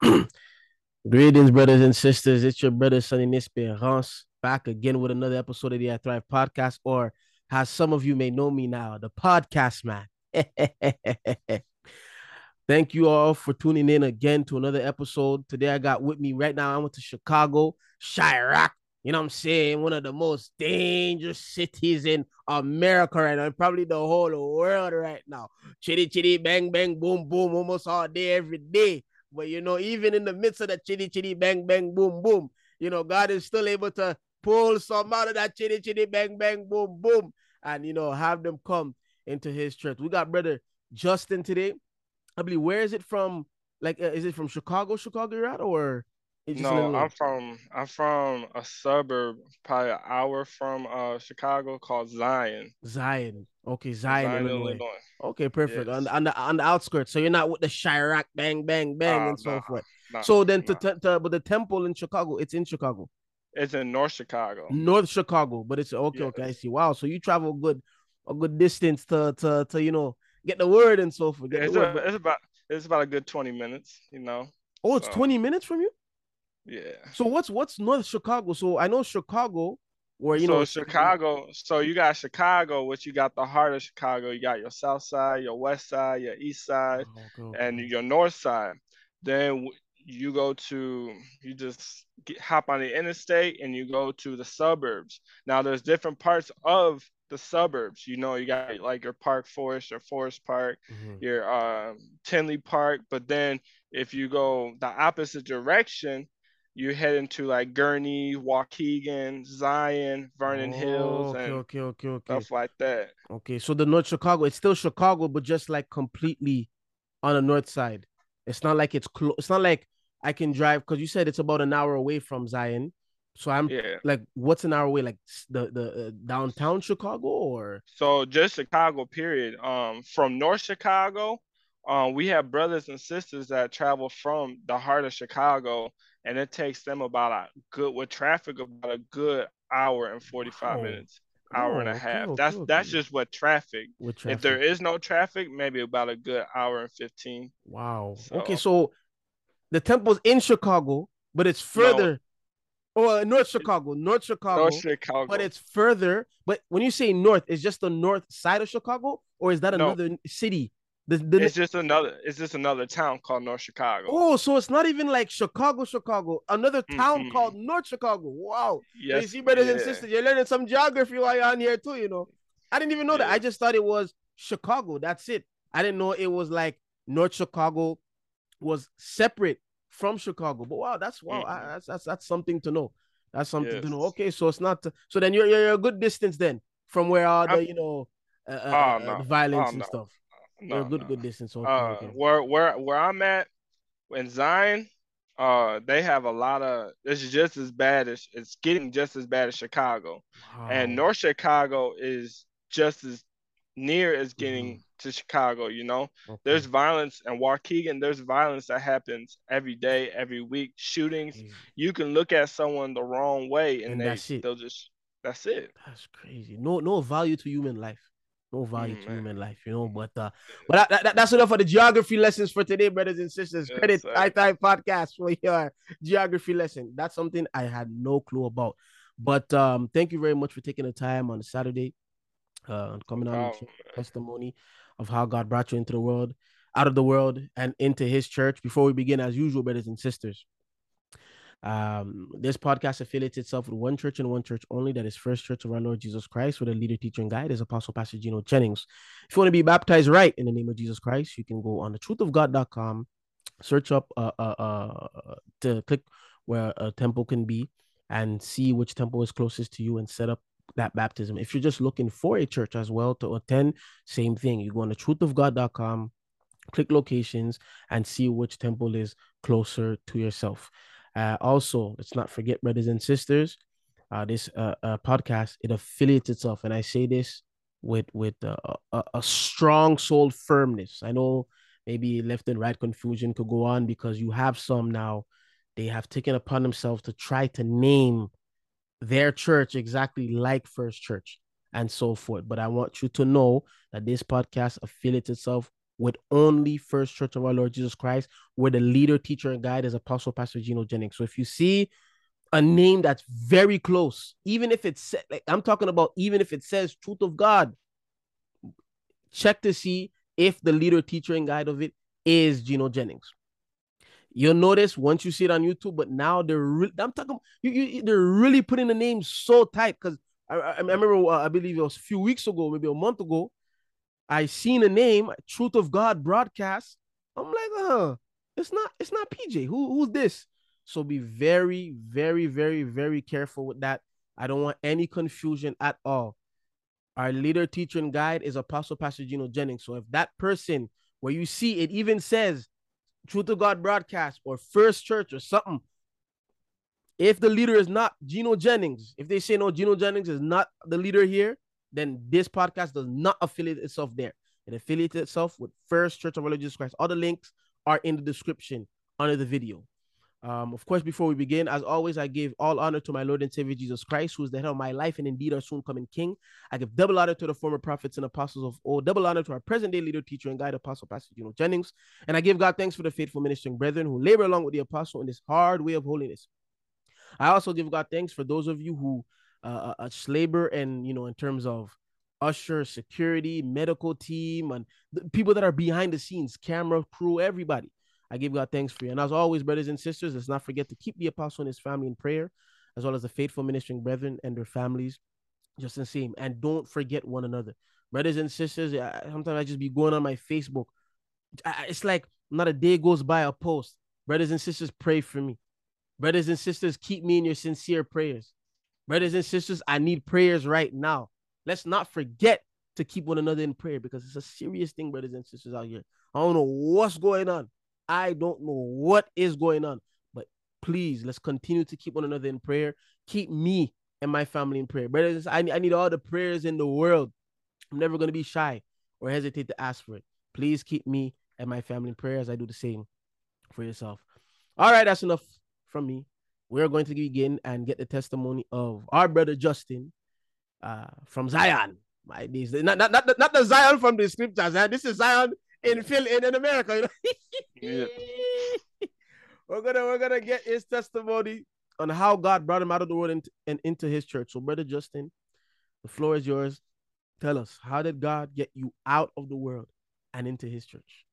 Greetings, brothers and sisters. It's your brother Sonny Nisperance back again with another episode of the I Thrive podcast, or as some of you may know me now, the podcast man. Thank you all for tuning in again to another episode. Today I got with me right now. I went to Chicago, Chiraq. You know what I'm saying? One of the most dangerous cities in America right now, and probably the whole world right now. Chitty chitty bang bang boom boom, almost all day every day. But you know, even in the midst of the chitty chitty bang bang boom boom, you know, God is still able to pull some out of that chitty chitty bang bang boom boom, and you know, have them come into His church. We got brother Justin today. I believe. Where is it from? Like, uh, is it from Chicago, Chicago, you're or? No, I'm from I'm from a suburb, probably an hour from uh Chicago, called Zion. Zion. Okay, Zion, Zion Illinois. Illinois. Okay, perfect. Yes. On, on the on the outskirts, so you're not with the Chiraq bang bang bang uh, and so nah, forth. Nah, so then, nah. to, to, but the temple in Chicago, it's in Chicago. It's in North Chicago. North Chicago, but it's okay. Yes. Okay, I see. Wow, so you travel good, a good distance to to to you know get the word and so forth. Yeah, it's, a, it's about it's about a good twenty minutes. You know. Oh, it's so. twenty minutes from you. Yeah. So what's what's North Chicago? So I know Chicago, where you so know Chicago. So you got Chicago, which you got the heart of Chicago. You got your South Side, your West Side, your East Side, oh, and your North Side. Then you go to you just get, hop on the interstate and you go to the suburbs. Now there's different parts of the suburbs. You know, you got like your Park Forest or Forest Park, mm-hmm. your uh, Tinley Park. But then if you go the opposite direction, you head into like Gurnee, Waukegan, Zion, Vernon oh, Hills, okay, and okay, okay, okay. stuff like that. Okay, so the North Chicago, it's still Chicago, but just like completely on the north side. It's not like it's close. It's not like I can drive because you said it's about an hour away from Zion. So I'm yeah. like, what's an hour away? Like the the uh, downtown Chicago or? So just Chicago, period. Um, from North Chicago, um, we have brothers and sisters that travel from the heart of Chicago and it takes them about a good with traffic about a good hour and 45 minutes hour oh, and a oh, half. okay, that's that's just what traffic. traffic if there is no traffic maybe about a good hour and 15 wow. So, okay so the temple's in chicago but it's further no, oh uh, north chicago north chicago north chicago. but it's further but when you say north is just the north side of chicago or is that another no. city the, the, it's just another. It's just another town called North Chicago. Oh, so it's not even like Chicago, Chicago. Another town mm-hmm. called North Chicago. Wow. Yes. You see, brothers yeah. and sisters, you're learning some geography while you're on here too. You know, I didn't even know yeah. that. I just thought it was Chicago. That's it. I didn't know it was like North Chicago was separate from Chicago. But wow, that's wow. Mm-hmm. I, that's, that's that's something to know. That's something yes. to know. Okay, so it's not. so then you're you're a good distance then from where all the I'm, you know uh, uh, oh, no. uh, violence oh, and no. stuff no, good, no. good distance. Okay, uh. Where where where I'm at in Zion, uh, they have a lot of. It's just as bad as it's getting just as bad as Chicago, wow. and North Chicago is just as near as getting mm-hmm. to Chicago. You know, okay. there's violence in Waukegan. There's violence that happens every day, every week. Shootings. You can look at someone the wrong way, and, and they they'll just. That's it. That's crazy. No, no value to human life no value mm, to human life, you know. But uh, but that, that, that's enough for the geography lessons for today, brothers and sisters. Yes, Credit I Time Podcast for your geography lesson. That's something I had no clue about. But um, thank you very much for taking the time on a Saturday, uh, coming on oh, testimony of how God brought you into the world, out of the world, and into His church. Before we begin, as usual, brothers and sisters, um, this podcast affiliates itself with one church and one church only, that is First Church of our Lord Jesus Christ, with a leader, teacher, and guide is Apostle Pastor Gino Jennings. If you want to be baptized right in the name of Jesus Christ, you can go on the truthofgod.com, search up uh, uh, uh, to click where a temple can be and see which temple is closest to you and set up that baptism. If you're just looking for a church as well to attend, same thing. You go on the truthofgod.com, click locations, and see which temple is closer to yourself. Uh, also, let's not forget, brothers and sisters, uh, this uh, uh, podcast it affiliates itself, and I say this with with uh, a, a strong soul firmness. I know maybe left and right confusion could go on because you have some now. They have taken upon themselves to try to name their church exactly like First Church and so forth. But I want you to know that this podcast affiliates itself with only First Church of our Lord Jesus Christ, where the leader, teacher, and guide is Apostle Pastor Gino Jennings. So if you see a name that's very close, even if it's like I'm talking about, even if it says Truth of God, check to see if the leader, teacher, and guide of it is Gino Jennings. You'll notice once you see it on YouTube, but now they're re- I'm talking you, you, they're really putting the name so tight because I, I, remember uh, I believe it was a few weeks ago, maybe a month ago, I seen a name, Truth of God broadcast. I'm like, huh, it's not it's not PJ. Who who's this? So be very, very, very, very careful with that. I don't want any confusion at all. Our leader, teacher, and guide is Apostle Pastor Gino Jennings. So if that person where you see it even says Truth of God broadcast or First Church or something, if the leader is not Gino Jennings, if they say no, Gino Jennings is not the leader here, then this podcast does not affiliate itself there. It affiliates itself with First Church of Lord Jesus Christ. All the links are in the description under the video. Um, of course, before we begin, as always, I give all honor to my Lord and Savior Jesus Christ, who is the head of my life and indeed our soon coming King. I give double honor to the former prophets and apostles of old, double honor to our present day leader, teacher, and guide, Apostle Pastor Gino Jennings. And I give God thanks for the faithful ministering brethren who labor along with the apostle in this hard way of holiness. I also give God thanks for those of you who uh, labor and you know in terms of usher, security, medical team, and people that are behind the scenes, camera crew, everybody. I give God thanks for you. And as always, brothers and sisters, let's not forget to keep the apostle and his family in prayer, as well as the faithful ministering brethren and their families, just the same. And don't forget one another. Brothers and sisters, sometimes I just be going on my Facebook. It's like not a day goes by a post. Brothers and sisters, pray for me. Brothers and sisters, keep me in your sincere prayers. Brothers and sisters, I need prayers right now. Let's not forget to keep one another in prayer because it's a serious thing, brothers and sisters out here. I don't know what's going on. I don't know what is going on, but please let's continue to keep one another in prayer. Keep me and my family in prayer, brothers. I, I need all the prayers in the world. I'm never going to be shy or hesitate to ask for it. Please keep me and my family in prayer as I do the same for yourself. All right, that's enough from me. We're going to begin and get the testimony of our brother Justin uh, from Zion. My days, not, not, not, not the Zion from the scriptures. Huh? This is Zion in Phil in, in America. You know? yeah. we're gonna we're gonna get his testimony on how God brought him out of the world and, and into his church. So, brother Justin, the floor is yours. Tell us, how did God get you out of the world and into his church?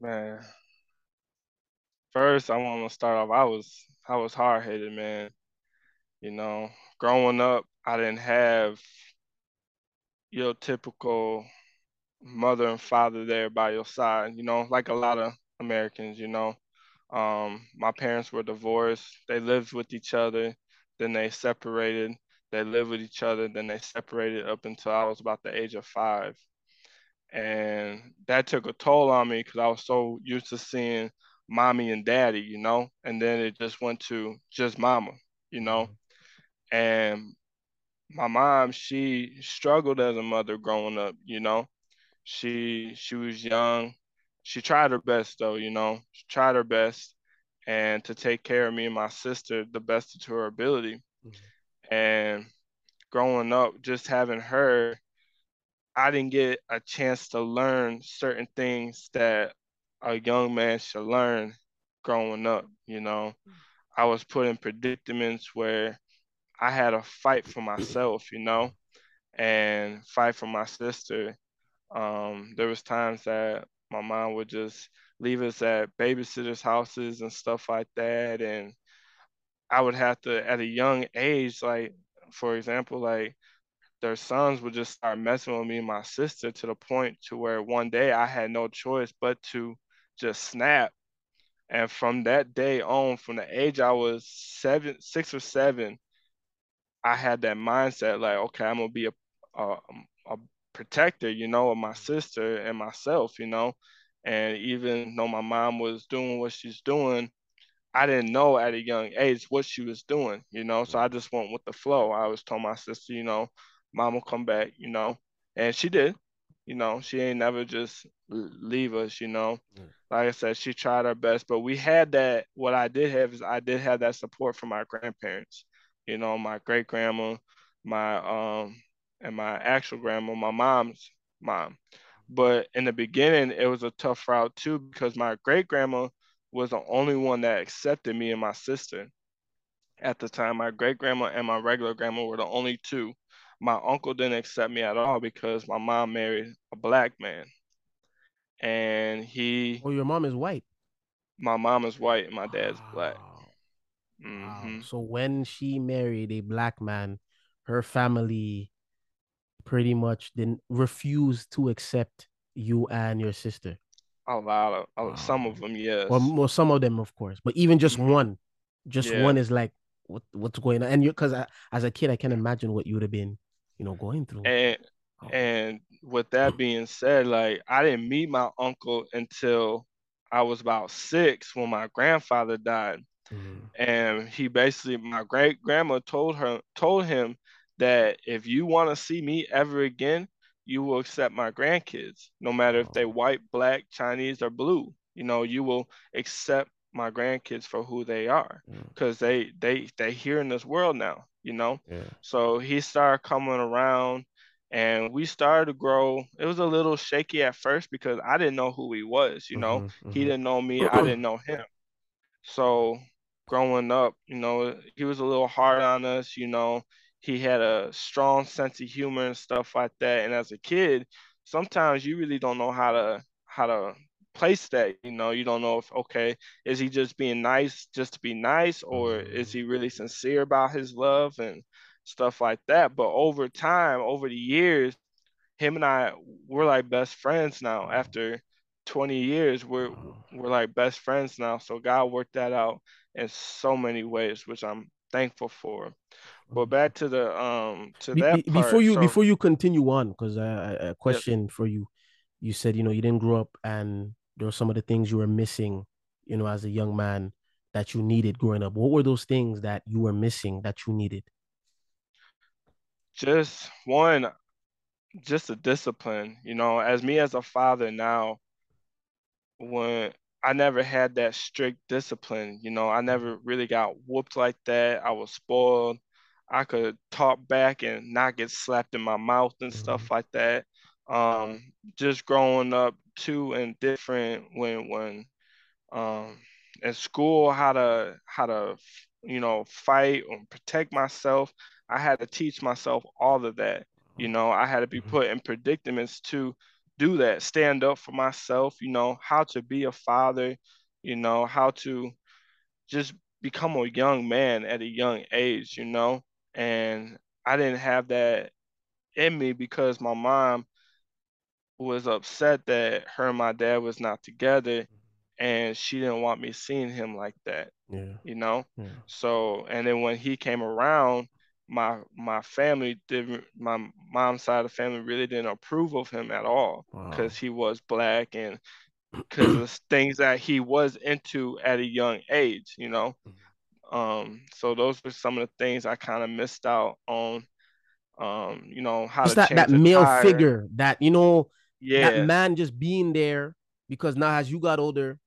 Man, first I want to start off. I was I was hard headed, man. You know, growing up, I didn't have your typical mother and father there by your side, you know, like a lot of Americans, you know. Um, my parents were divorced. They lived with each other, then they separated. They lived with each other, then they separated up until I was about the age of five. And that took a toll on me because I was so used to seeing mommy and daddy, you know, and then it just went to just mama, you know. Mm-hmm. And my mom, she struggled as a mother growing up, you know. She she was young. She tried her best though, you know. She tried her best and to take care of me and my sister the best to her ability. Mm-hmm. And growing up, just having her, I didn't get a chance to learn certain things that a young man should learn growing up, you know. I was put in predicaments where I had to fight for myself, you know, and fight for my sister. Um, there was times that my mom would just leave us at babysitters' houses and stuff like that, and I would have to, at a young age, like for example, like their sons would just start messing with me and my sister to the point to where one day I had no choice but to just snap. And from that day on, from the age I was seven, six or seven, I had that mindset like, okay, I'm gonna be a, a, um, a protector, you know, of my sister and myself, you know. And even though my mom was doing what she's doing, I didn't know at a young age what she was doing, you know. So I just went with the flow. I always told my sister, you know, mom will come back, you know, and she did. You know, she ain't never just leave us, you know. Mm. Like I said, she tried her best, but we had that. What I did have is I did have that support from my grandparents you know, my great grandma, my um, and my actual grandma, my mom's mom. But in the beginning, it was a tough route too because my great grandma was the only one that accepted me and my sister. At the time, my great grandma and my regular grandma were the only two. My uncle didn't accept me at all because my mom married a black man. And he. Oh, your mom is white. My mom is white and my dad's wow. black. Mm-hmm. Wow. So when she married a black man, her family pretty much didn't refuse to accept you and your sister. A lot of wow. some of them, yes. Well, well, some of them, of course, but even just mm-hmm. one, just yeah. one is like, what what's going on? And you, because as a kid, I can imagine what you would have been, you know, going through. And oh. and with that being said, like I didn't meet my uncle until I was about six when my grandfather died. Mm-hmm. And he basically, my great grandma told her, told him that if you want to see me ever again, you will accept my grandkids, no matter if they white, black, Chinese, or blue. You know, you will accept my grandkids for who they are because mm. they they they here in this world now. You know, yeah. so he started coming around, and we started to grow. It was a little shaky at first because I didn't know who he was. You know, mm-hmm, he mm-hmm. didn't know me. I didn't know him. So growing up, you know, he was a little hard on us, you know. He had a strong sense of humor and stuff like that. And as a kid, sometimes you really don't know how to how to place that. You know, you don't know if okay, is he just being nice just to be nice, or is he really sincere about his love and stuff like that. But over time, over the years, him and I we're like best friends now. After 20 years, we're we're like best friends now. So God worked that out in so many ways, which I'm thankful for. But back to the um to that Be- part, before you so, before you continue on, because uh, a question for you, you said you know you didn't grow up and there were some of the things you were missing, you know, as a young man that you needed growing up. What were those things that you were missing that you needed? Just one, just a discipline. You know, as me as a father now, when I never had that strict discipline. You know, I never really got whooped like that. I was spoiled. I could talk back and not get slapped in my mouth and mm-hmm. stuff like that. Um, just growing up too and different when when um in school how to how to you know fight and protect myself. I had to teach myself all of that. You know, I had to be mm-hmm. put in predicaments to do that, stand up for myself, you know, how to be a father, you know, how to just become a young man at a young age, you know. And I didn't have that in me because my mom was upset that her and my dad was not together and she didn't want me seeing him like that. Yeah. You know? Yeah. So and then when he came around, my my family didn't my mom's side of the family really didn't approve of him at all because wow. he was black and because of things that he was into at a young age you know um so those were some of the things i kind of missed out on um you know how that that male tire. figure that you know yeah that man just being there because now as you got older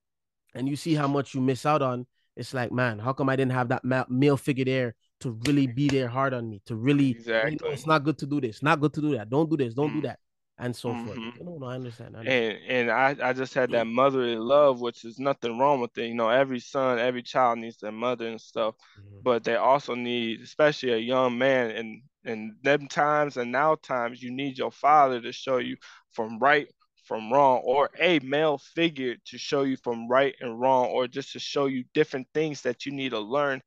and you see how much you miss out on it's like man how come i didn't have that male figure there to really be there hard on me, to really, exactly. You know, it's not good to do this, not good to do that, don't do this, don't mm. do that, and so mm-hmm. forth. You know, no, I understand. I understand. And and I, I just had that motherly love, which is nothing wrong with it. You know, every son, every child needs their mother and stuff, mm-hmm. but they also need, especially a young man, and and them times and now times, you need your father to show you from right from wrong or a male figure to show you from right and wrong or just to show you different things that you need to learn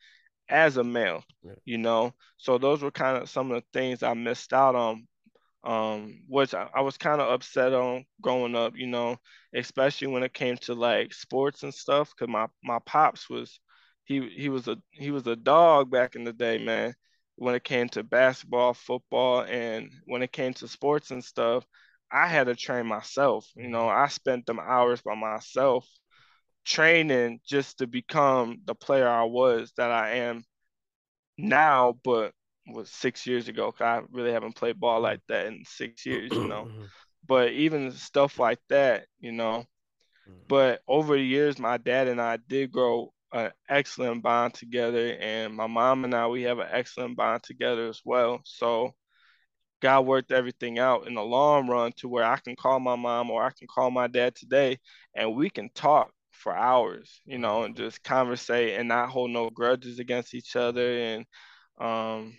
as a male, yeah. you know. So those were kind of some of the things I missed out on, um, which I, I was kind of upset on growing up, you know, especially when it came to like sports and stuff. Cause my my pops was he he was a he was a dog back in the day, man. When it came to basketball, football, and when it came to sports and stuff, I had to train myself. You know, I spent them hours by myself training just to become the player I was that I am now, but was six years ago. I really haven't played ball like that in six years, you know. Mm-hmm. but even stuff like that, you know. Mm-hmm. But over the years, my dad and I did grow an excellent bond together, and my mom and I we have an excellent bond together as well. So God worked everything out in the long run to where I can call my mom or I can call my dad today and we can talk for hours, you know, and just conversate and not hold no grudges against each other and um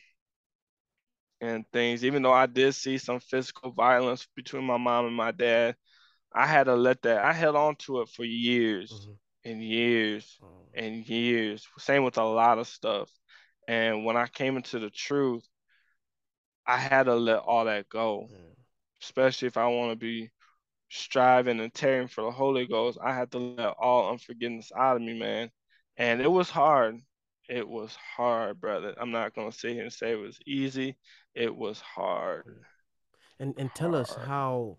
and things. Even though I did see some physical violence between my mom and my dad, I had to let that I held on to it for years mm-hmm. and years oh. and years. Same with a lot of stuff. And when I came into the truth, I had to let all that go. Yeah. Especially if I want to be striving and tarrying for the Holy Ghost, I had to let all unforgiveness out of me, man. And it was hard. It was hard, brother. I'm not gonna sit here and say it was easy. It was hard. And and hard. tell us how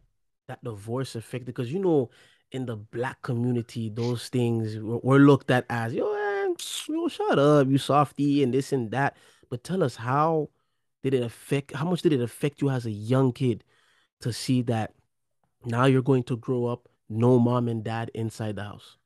that divorce affected because you know in the black community those things were, looked at as yo man, yo shut up you softy and this and that. But tell us how did it affect how much did it affect you as a young kid to see that now you're going to grow up no mom and dad inside the house?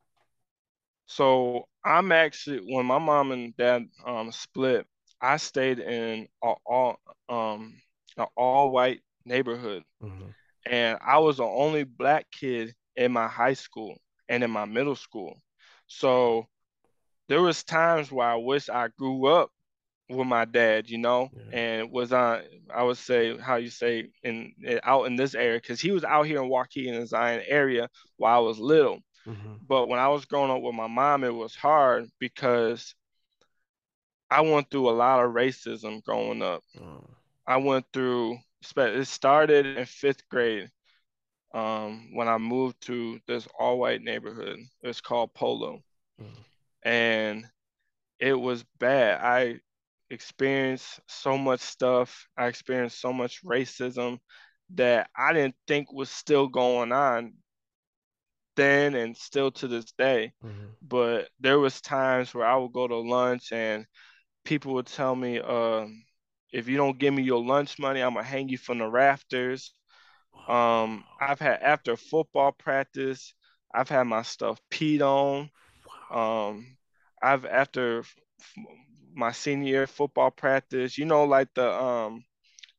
So I'm actually when my mom and dad um split, I stayed in a all um an all white neighborhood. Mm-hmm. And I was the only black kid in my high school and in my middle school. So there was times where I wish I grew up with my dad, you know, yeah. and was on I would say how you say in out in this area because he was out here in Waukegan and Zion area while I was little. Mm-hmm. But when I was growing up with my mom, it was hard because I went through a lot of racism growing up. Mm. I went through it started in fifth grade um, when I moved to this all white neighborhood. It's called Polo. Mm. And it was bad. I experienced so much stuff. I experienced so much racism that I didn't think was still going on then and still to this day. Mm-hmm. But there was times where I would go to lunch and people would tell me, um, if you don't give me your lunch money, I'm gonna hang you from the rafters. Um, I've had after football practice, I've had my stuff peed on. Um, I've after my senior year football practice, you know, like the um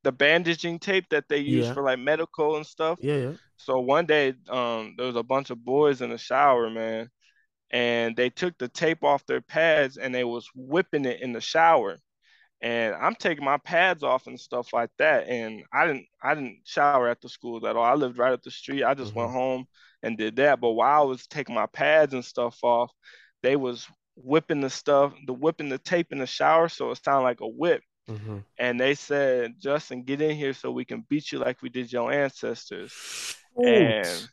the bandaging tape that they use yeah. for like medical and stuff. Yeah, yeah. So one day, um, there was a bunch of boys in the shower, man, and they took the tape off their pads and they was whipping it in the shower. And I'm taking my pads off and stuff like that. And I didn't I didn't shower at the school at all. I lived right up the street. I just mm-hmm. went home and did that. But while I was taking my pads and stuff off, they was whipping the stuff, the whipping the tape in the shower, so it sounded like a whip. Mm-hmm. And they said, Justin, get in here so we can beat you like we did your ancestors. And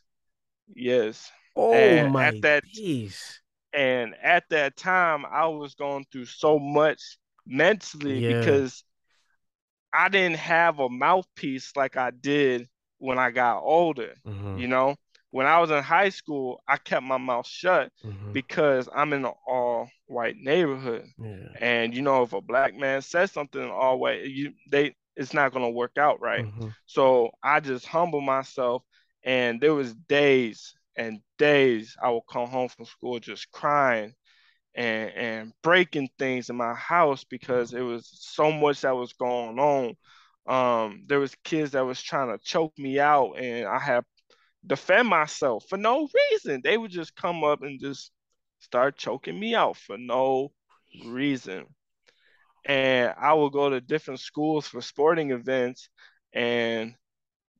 yes. Oh and my at that geez. and at that time I was going through so much mentally yeah. because I didn't have a mouthpiece like I did when I got older. Mm-hmm. You know, when I was in high school, I kept my mouth shut mm-hmm. because I'm in an all white neighborhood. Yeah. And you know, if a black man says something all white, you they it's not gonna work out right. Mm-hmm. So I just humble myself and there was days and days I would come home from school just crying and and breaking things in my house because it was so much that was going on. Um, there was kids that was trying to choke me out and I had defend myself for no reason. They would just come up and just start choking me out for no reason. And I would go to different schools for sporting events and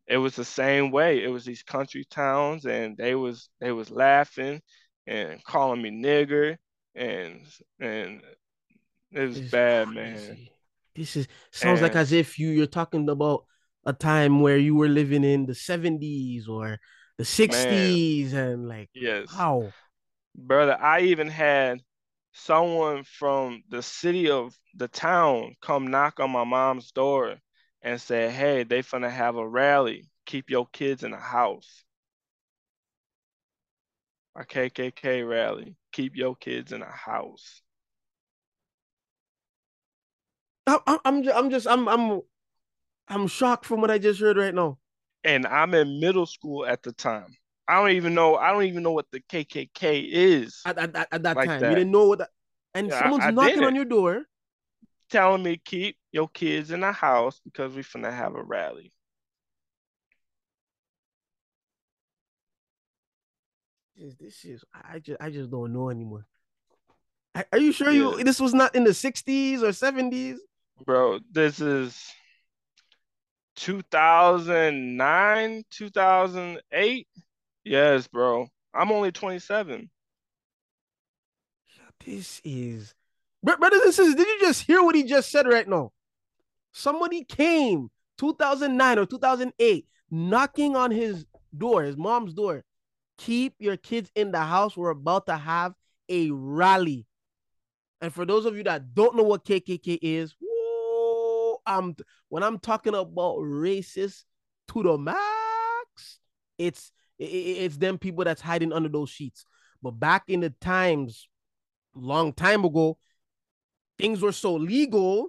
it was the same way. It was these country towns and they was they was laughing and calling me nigger and and it was bad, crazy. man. This is sounds and, like as if you you're talking about a time where you were living in the 70s or the 60s Man. and like yes. how? Brother i even had someone from the city of the town come knock on my mom's door and say hey they finna have a rally. Keep your kids in the house. A kkk rally. Keep your kids in the house. I'm, I'm, I'm just, I'm, I'm, I'm shocked from what I just heard right now. And I'm in middle school at the time. I don't even know. I don't even know what the KKK is at, at, at, at that like time. That. You didn't know what that. And yeah, someone's I, I knocking on your door. telling me keep your kids in the house because we're finna have a rally. This is I just I just don't know anymore. Are you sure yeah. you this was not in the 60s or 70s? Bro, this is 2009, 2008. Yes, bro. I'm only 27. This is brothers and sisters. Did you just hear what he just said right now? Somebody came 2009 or 2008 knocking on his door, his mom's door. Keep your kids in the house. We're about to have a rally. And for those of you that don't know what KKK is, I'm when I'm talking about racist to the max, it's it, it's them people that's hiding under those sheets. But back in the times, long time ago, things were so legal,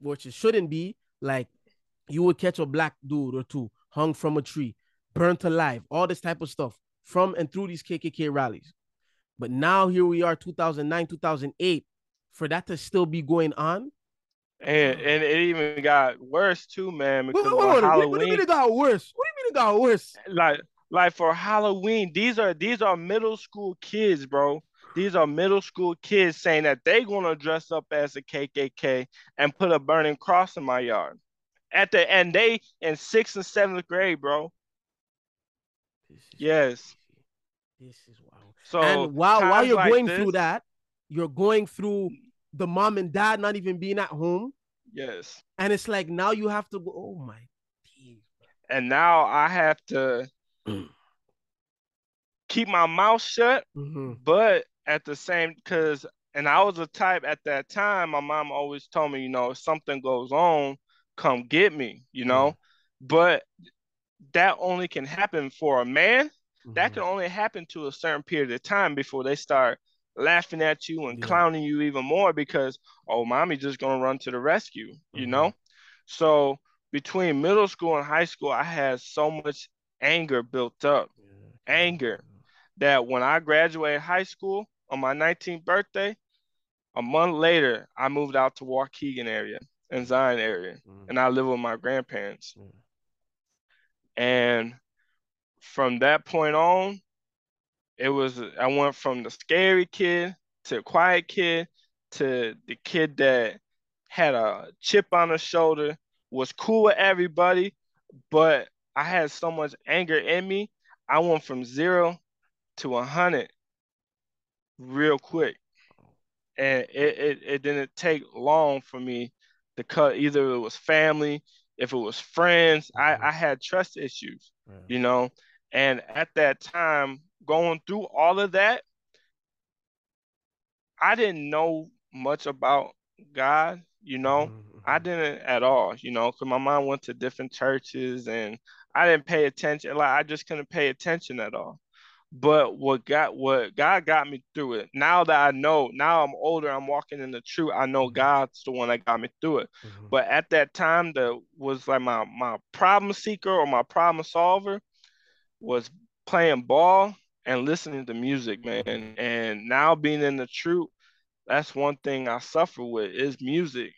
which it shouldn't be. Like you would catch a black dude or two hung from a tree, burnt alive, all this type of stuff from and through these KKK rallies. But now here we are, 2009, 2008, for that to still be going on. And and it even got worse too, man. Because wait, wait, wait, Halloween, what do you mean it got worse? What do you mean it got worse? Like like for Halloween, these are these are middle school kids, bro. These are middle school kids saying that they gonna dress up as a KKK and put a burning cross in my yard. At the and they in sixth and seventh grade, bro. This yes. This is wild. So and while while you're like going this, through that, you're going through the mom and dad not even being at home. Yes. And it's like now you have to go, oh my. And now I have to keep my mouth shut, mm-hmm. but at the same because and I was a type at that time, my mom always told me, you know, if something goes on, come get me, you know. Mm-hmm. But that only can happen for a man. Mm-hmm. That can only happen to a certain period of time before they start laughing at you and yeah. clowning you even more because oh mommy just gonna run to the rescue you mm-hmm. know so between middle school and high school i had so much anger built up yeah. anger that when i graduated high school on my 19th birthday a month later i moved out to waukegan area and zion area mm-hmm. and i live with my grandparents mm-hmm. and from that point on it was I went from the scary kid to the quiet kid to the kid that had a chip on his shoulder, was cool with everybody, but I had so much anger in me. I went from zero to a hundred real quick. And it, it, it didn't take long for me to cut either it was family, if it was friends, I, mm-hmm. I had trust issues, yeah. you know. And at that time, going through all of that, I didn't know much about God, you know. Mm-hmm. I didn't at all, you know, because my mom went to different churches and I didn't pay attention. Like I just couldn't pay attention at all. But what got what God got me through it. Now that I know, now I'm older, I'm walking in the truth. I know mm-hmm. God's the one that got me through it. Mm-hmm. But at that time, that was like my my problem seeker or my problem solver was playing ball and listening to music, man. And now being in the troop, that's one thing I suffer with is music.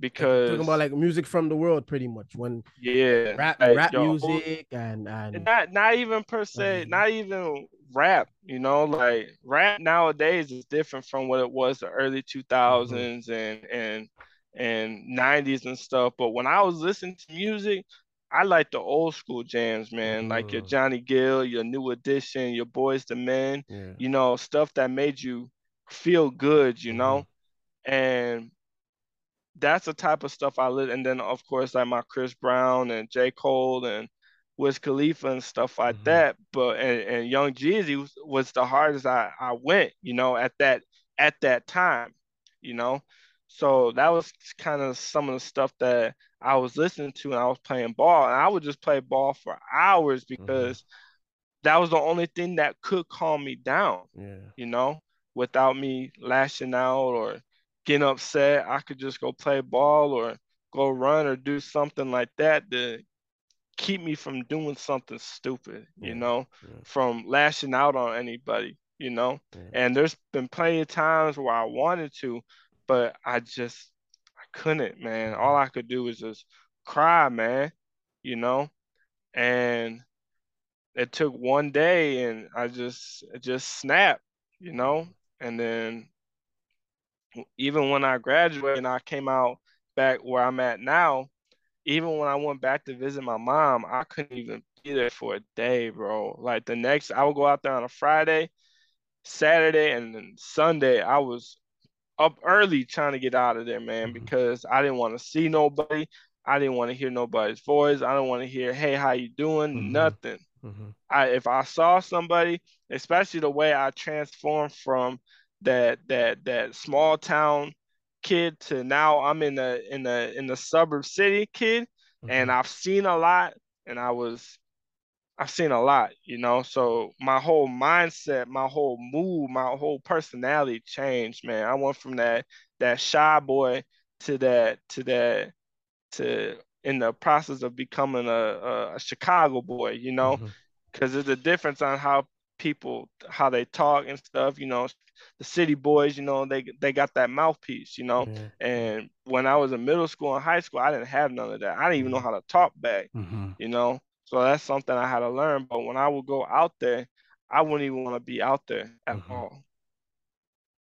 Because talking about like music from the world, pretty much. When yeah, rap, like, rap yo, music, and and not not even per se, not even rap. You know, like rap nowadays is different from what it was the early two thousands mm mm-hmm. and and and 90s and stuff. But when I was listening to music, I like the old school jams, man, mm. like your mm. Johnny Gill, your New Edition, your Boyz II Men, yeah. you know, stuff that made you feel good, you mm. know, mm-hmm. and that's the type of stuff I live. And then of course like my Chris Brown and J Cole and Wiz Khalifa and stuff like mm-hmm. that. But and, and Young Jeezy was, was the hardest I I went, you know, at that at that time, you know. So that was kind of some of the stuff that I was listening to and I was playing ball. And I would just play ball for hours mm-hmm. because mm-hmm. that was the only thing that could calm me down. Yeah. You know, without me lashing out or getting upset, I could just go play ball or go run or do something like that to keep me from doing something stupid, yeah. you know, yeah. from lashing out on anybody, you know. And there's been plenty of times where I wanted to, but I just couldn't, man. Mm-hmm. All I could do was just cry, man. You know, and it took one day, and I just it just snapped, you know. And then even when I graduated and I came out back where I'm at now, even when I went back to visit my mom, I couldn't even be there for a day, bro. Like the next, I would go out there on a Friday, Saturday, and then Sunday. I was up early trying to get out of there, man, mm-hmm. because I didn't want to see nobody. I didn't want to hear nobody's voice. I don't want to hear, "Hey, how you doing?" Mm-hmm. Nothing. Mm-hmm. I if I saw somebody, especially the way I transformed from that that that small town kid to now I'm in the in the in the suburb city kid, mm-hmm. and I've seen a lot, and I was I've seen a lot, you know. So my whole mindset, my whole mood, my whole personality changed, man. I went from that that shy boy to that to that to in the process of becoming a, a, Chicago boy, you know, because mm-hmm. there's a difference on how people how they talk and stuff you know the city boys you know they they got that mouthpiece you know yeah. and when i was in middle school and high school i didn't have none of that i didn't even know mm-hmm. how to talk back mm-hmm. you know so that's something i had to learn but when i would go out there i wouldn't even want to be out there at mm-hmm. all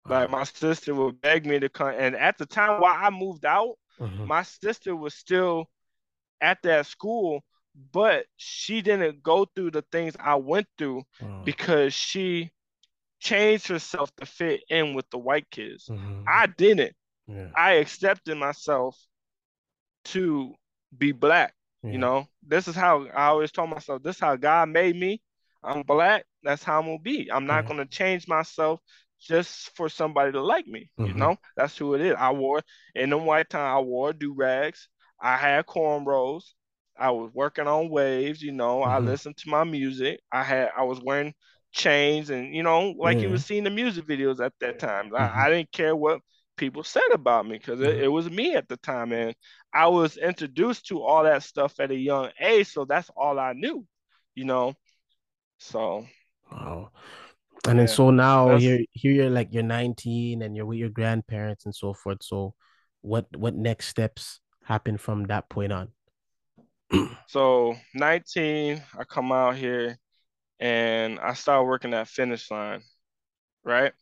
like my sister would beg me to come and at the time while i moved out mm-hmm. my sister was still at that school but she didn't go through the things I went through mm. because she changed herself to fit in with the white kids. Mm-hmm. I didn't. Yeah. I accepted myself to be black. Yeah. You know, this is how I always told myself, this is how God made me. I'm black. That's how I'm gonna be. I'm not gonna change myself just for somebody to like me. Mm-hmm. You know, that's who it is. I wore in the white time. I wore do rags. I had cornrows. I was working on waves, you know. Mm-hmm. I listened to my music. I had I was wearing chains and you know, like yeah. you was seeing the music videos at that time. Mm-hmm. I, I, didn't care what people said about me because it, it, was me at the time. And I was introduced to all that stuff at a young age, so that's all I knew, you know. So wow. And yeah, then so now here here you're like you're 19 and you're with your grandparents and so forth. So what what next steps happen from that point on? so 19, I come out here and I start working at finish line, right?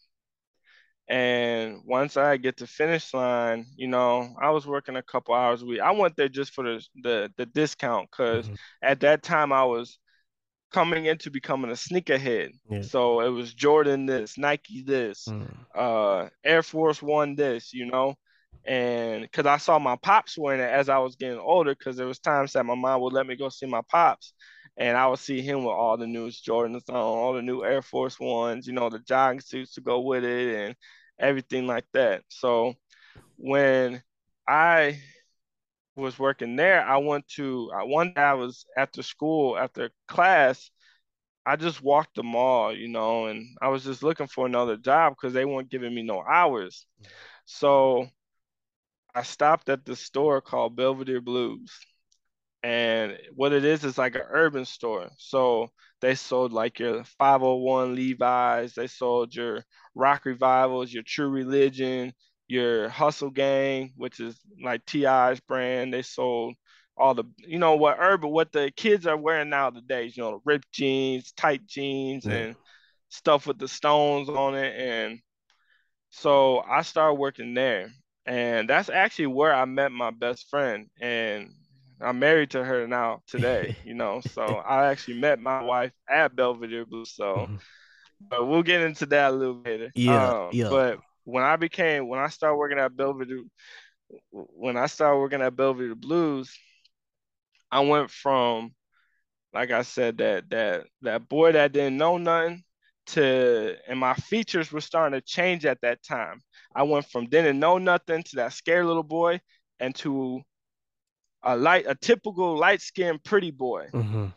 And once I get to finish line, you know, I was working a couple hours a week. I went there just for the the, the discount because mm-hmm. at that time I was coming into becoming a sneakerhead. Yeah. So it was Jordan this, Nike this, mm. uh, Air Force One this, you know and because I saw my pops wearing it as I was getting older, because there was times that my mom would let me go see my pops, and I would see him with all the new Jordans on, all the new Air Force Ones, you know, the jogging suits to go with it, and everything like that. So when I was working there, I went to one day I was after school after class. I just walked the mall, you know, and I was just looking for another job because they weren't giving me no hours. So I stopped at the store called Belvedere Blues. And what it is is like an urban store. So they sold like your 501 Levi's, they sold your rock revivals, your true religion, your hustle gang, which is like TI's brand. They sold all the you know what urban what the kids are wearing nowadays, you know, the ripped jeans, tight jeans, yeah. and stuff with the stones on it. And so I started working there and that's actually where I met my best friend, and I'm married to her now today. you know, so I actually met my wife at Belvedere Blue. So, mm-hmm. but we'll get into that a little later. Yeah, um, yeah. But when I became, when I started working at Belvedere, when I started working at Belvedere Blues, I went from, like I said, that that that boy that didn't know nothing to, and my features were starting to change at that time. I went from didn't know nothing to that scared little boy and to a light, a typical light skinned pretty boy. Mm-hmm.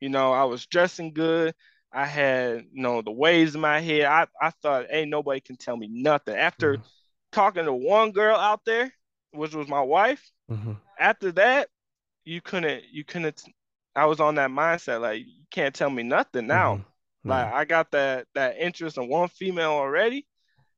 You know, I was dressing good. I had, you know, the waves in my head. I, I thought, ain't nobody can tell me nothing. After mm-hmm. talking to one girl out there, which was my wife, mm-hmm. after that, you couldn't, you couldn't, I was on that mindset, like, you can't tell me nothing now. Mm-hmm. Like, I got that, that interest in one female already.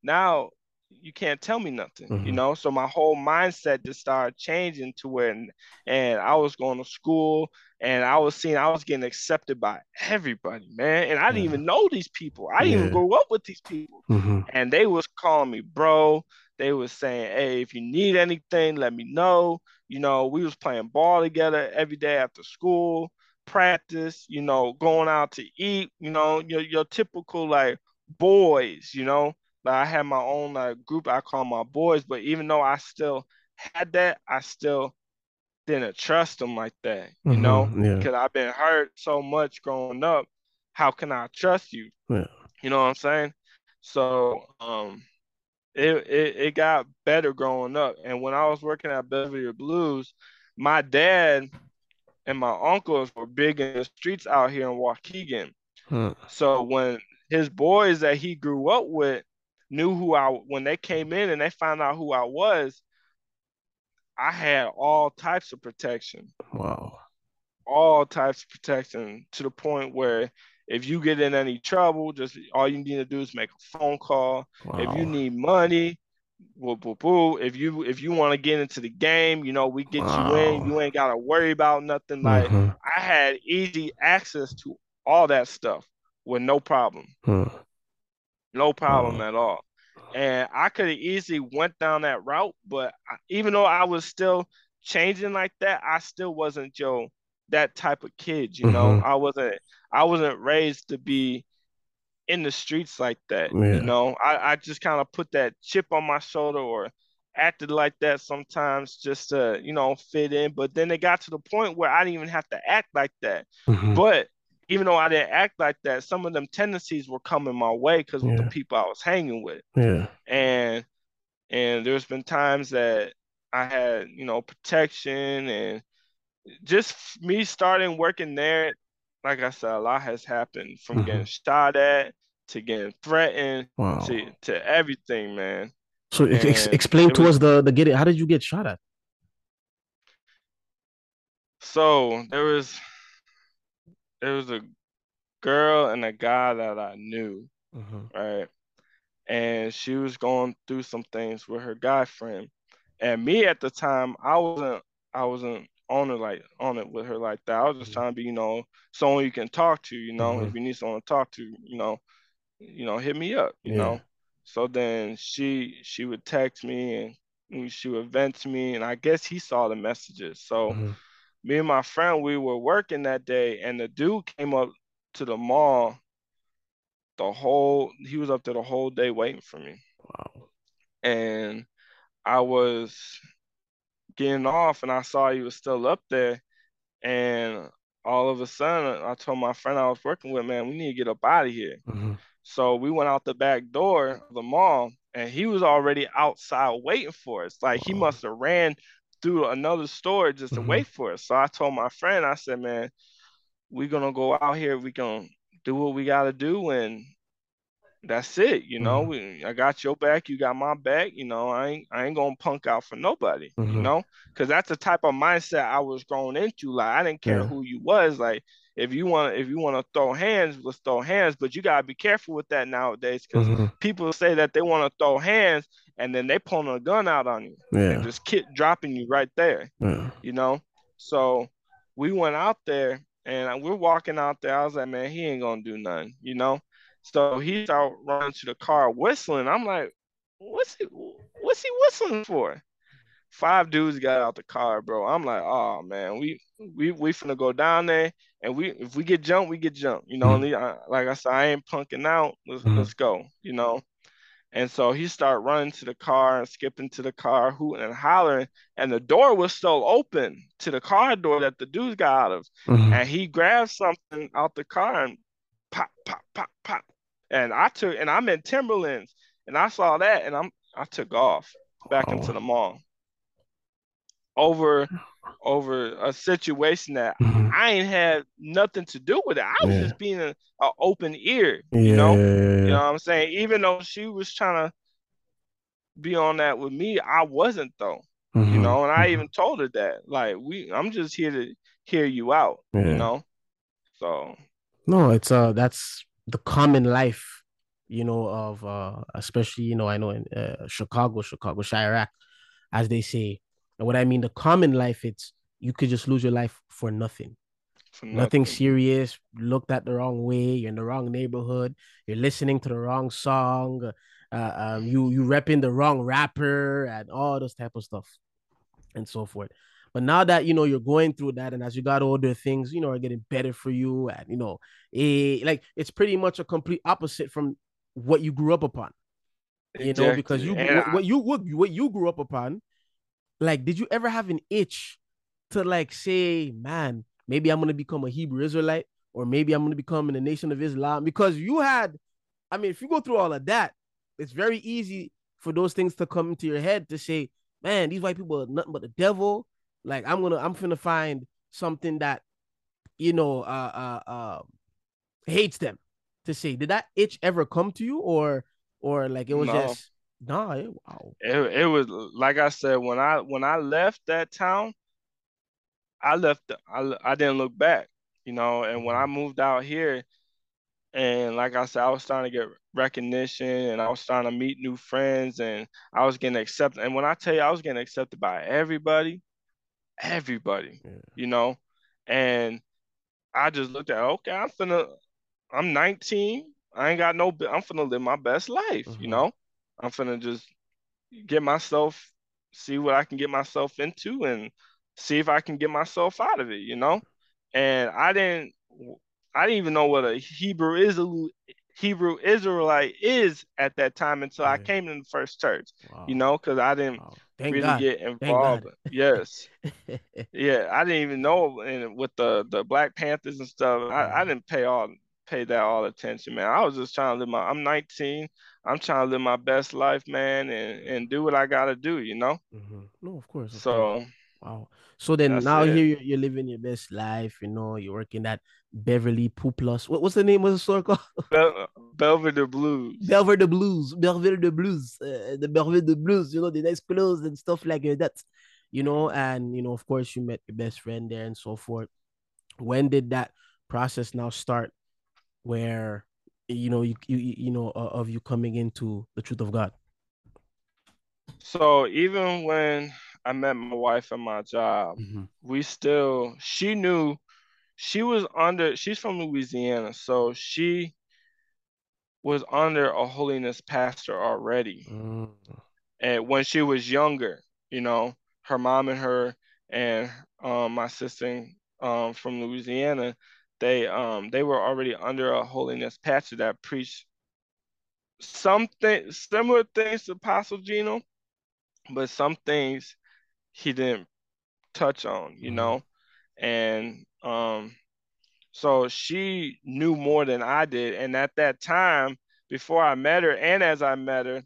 Now you can't tell me nothing, mm-hmm. you know. So my whole mindset just started changing to where, and, and I was going to school, and I was seeing I was getting accepted by everybody, man. And I didn't yeah. even know these people. I didn't yeah. even grow up with these people, mm-hmm. and they was calling me bro. They was saying, "Hey, if you need anything, let me know." You know, we was playing ball together every day after school, practice. You know, going out to eat. You know, your your typical like boys. You know, like I had my own like group I call my boys, but even though I still had that, I still didn't trust them like that, you mm-hmm, know, yeah. because I've been hurt so much growing up. How can I trust you? Yeah. You know what I'm saying? So um it, it it got better growing up. And when I was working at Belvedere Blues, my dad and my uncles were big in the streets out here in Waukegan. Huh. So when his boys that he grew up with knew who I when they came in and they found out who I was, I had all types of protection. Wow. All types of protection to the point where if you get in any trouble, just all you need to do is make a phone call. Wow. If you need money, boo, boo, boo. If you if you want to get into the game, you know, we get wow. you in. You ain't gotta worry about nothing. Like mm-hmm. I had easy access to all that stuff with no problem. Hmm. No problem at all. And I could have easily went down that route, but I, even though I was still changing like that, I still wasn't Joe that type of kid. You know, mm-hmm. I wasn't I wasn't raised to be in the streets like that. Yeah. You know, I, I just kind of put that chip on my shoulder or acted like that sometimes just to, you know, fit in. But then it got to the point where I didn't even have to act like that. Mm-hmm. But even though I didn't act like that, some of them tendencies were coming my way because yeah. of the people I was hanging with. Yeah. And and there's been times that I had, you know, protection and just me starting working there, like I said, a lot has happened from mm-hmm. getting shot at to getting threatened wow. to to everything, man. So ex- explain to was, us the the getting. How did you get shot at? So there was there was a girl and a guy that I knew, mm-hmm. right? And she was going through some things with her guy friend. And me at the time, I wasn't I wasn't on it like on it with her like that. I was just mm-hmm. trying to be, you know, someone you can talk to, you know, mm-hmm. if you need someone to talk to, you know, you know, hit me up, you yeah. know. So then she she would text me and she would vent to me and I guess he saw the messages. So mm-hmm me and my friend, we were working that day, and the dude came up to the mall. The whole he was up there the whole day waiting for me. Wow. And I was getting off, and I saw he was still up there, and all of a sudden, I told my friend I was working with, man, we need to get up out of here. Mm-hmm. So we went out the back door of the mall, and he was already outside waiting for us. Like he must have ran through another store just to mm-hmm. wait for us. So I told my friend, I said, man, we're gonna go out here, we gonna do what we gotta do, and that's it. You know, mm-hmm. we, I got your back, you got my back. You know, I ain't I ain't gonna punk out for nobody. Mm-hmm. You know, because that's the type of mindset I was growing into. Like I didn't care yeah. who you was. Like if you want if you want to throw hands, let's throw hands. But you gotta be careful with that nowadays because mm-hmm. people say that they want to throw hands and then they pulling a gun out on you yeah. and just kit dropping you right there. Yeah. You know, so we went out there and we're walking out there. I was like, man, he ain't gonna do nothing. You know, so he started running to the car whistling. I'm like, what's he what's he whistling for? Five dudes got out the car, bro. I'm like, oh man, we we we finna go down there and we if we get jumped, we get jumped. You know, mm-hmm. like I said, I ain't punking out. Let's mm-hmm. let's go. You know. And so he started running to the car and skipping to the car, hooting and hollering. And the door was still open to the car door that the dudes got out of. Mm-hmm. And he grabbed something out the car and pop, pop, pop, pop. And I took and I'm in Timberlands and I saw that and I'm I took off back oh. into the mall over over a situation that mm-hmm. I ain't had nothing to do with it. I was yeah. just being an open ear, you yeah. know. You know what I'm saying? Even though she was trying to be on that with me, I wasn't though. Mm-hmm. You know, and I mm-hmm. even told her that. Like, we I'm just here to hear you out, yeah. you know. So No, it's uh that's the common life you know, of uh, especially you know, I know in uh, Chicago, Chicago, Chiraq, as they say. And what I mean, the common life, it's you could just lose your life for nothing. For nothing. nothing serious, looked at the wrong way, you're in the wrong neighborhood, you're listening to the wrong song, uh, um, you you repping the wrong rapper and all this type of stuff and so forth. But now that you know you're going through that, and as you got older, things you know are getting better for you, and you know, it, like it's pretty much a complete opposite from what you grew up upon. You exactly. know, because you what, what you what, what you grew up upon, like, did you ever have an itch to like say, man, maybe I'm gonna become a Hebrew Israelite, or maybe I'm gonna become in the Nation of Islam? Because you had, I mean, if you go through all of that, it's very easy for those things to come into your head to say, man, these white people are nothing but the devil. Like I'm gonna, I'm gonna find something that, you know, uh, uh, uh, hates them. To say, did that itch ever come to you, or, or like it was no. just, nah, it, wow. It, it was like I said when I when I left that town, I left. I I didn't look back, you know. And when I mm-hmm. moved out here, and like I said, I was starting to get recognition and I was starting to meet new friends and I was getting accepted. And when I tell you I was getting accepted by everybody, everybody, yeah. you know, and I just looked at, okay, I'm finna, I'm 19. I ain't got no, I'm finna live my best life, mm-hmm. you know, I'm finna just get myself, see what I can get myself into and see if I can get myself out of it, you know, and I didn't, I didn't even know what a Hebrew Israel Hebrew Israelite is at that time until yeah. I came in the first church. Wow. You know, because I didn't wow. really God. get involved. yes, yeah, I didn't even know and with the the Black Panthers and stuff. I, I didn't pay all pay that all attention, man. I was just trying to live my. I'm 19. I'm trying to live my best life, man, and and do what I gotta do. You know. Mm-hmm. No, of course. Of so. Course. Wow. So then now it. here you're, you're, living your best life. You know, you're working at Beverly Plus. What, what's the name of the store called? Bel- Belvedere Blues. Belvedere Blues. Belvedere Blues. Uh, the Belvedere Blues. You know, the nice clothes and stuff like that. You know, and you know, of course, you met your best friend there and so forth. When did that process now start? Where you know you you you know uh, of you coming into the truth of God. So even when I met my wife at my job, mm-hmm. we still she knew she was under she's from Louisiana, so she was under a holiness pastor already. Mm. And when she was younger, you know, her mom and her and um, my sister um, from Louisiana, they um they were already under a holiness pastor that preached something similar things to Apostle Gino, but some things he didn't touch on, you mm-hmm. know? And um so she knew more than I did. And at that time, before I met her and as I met her,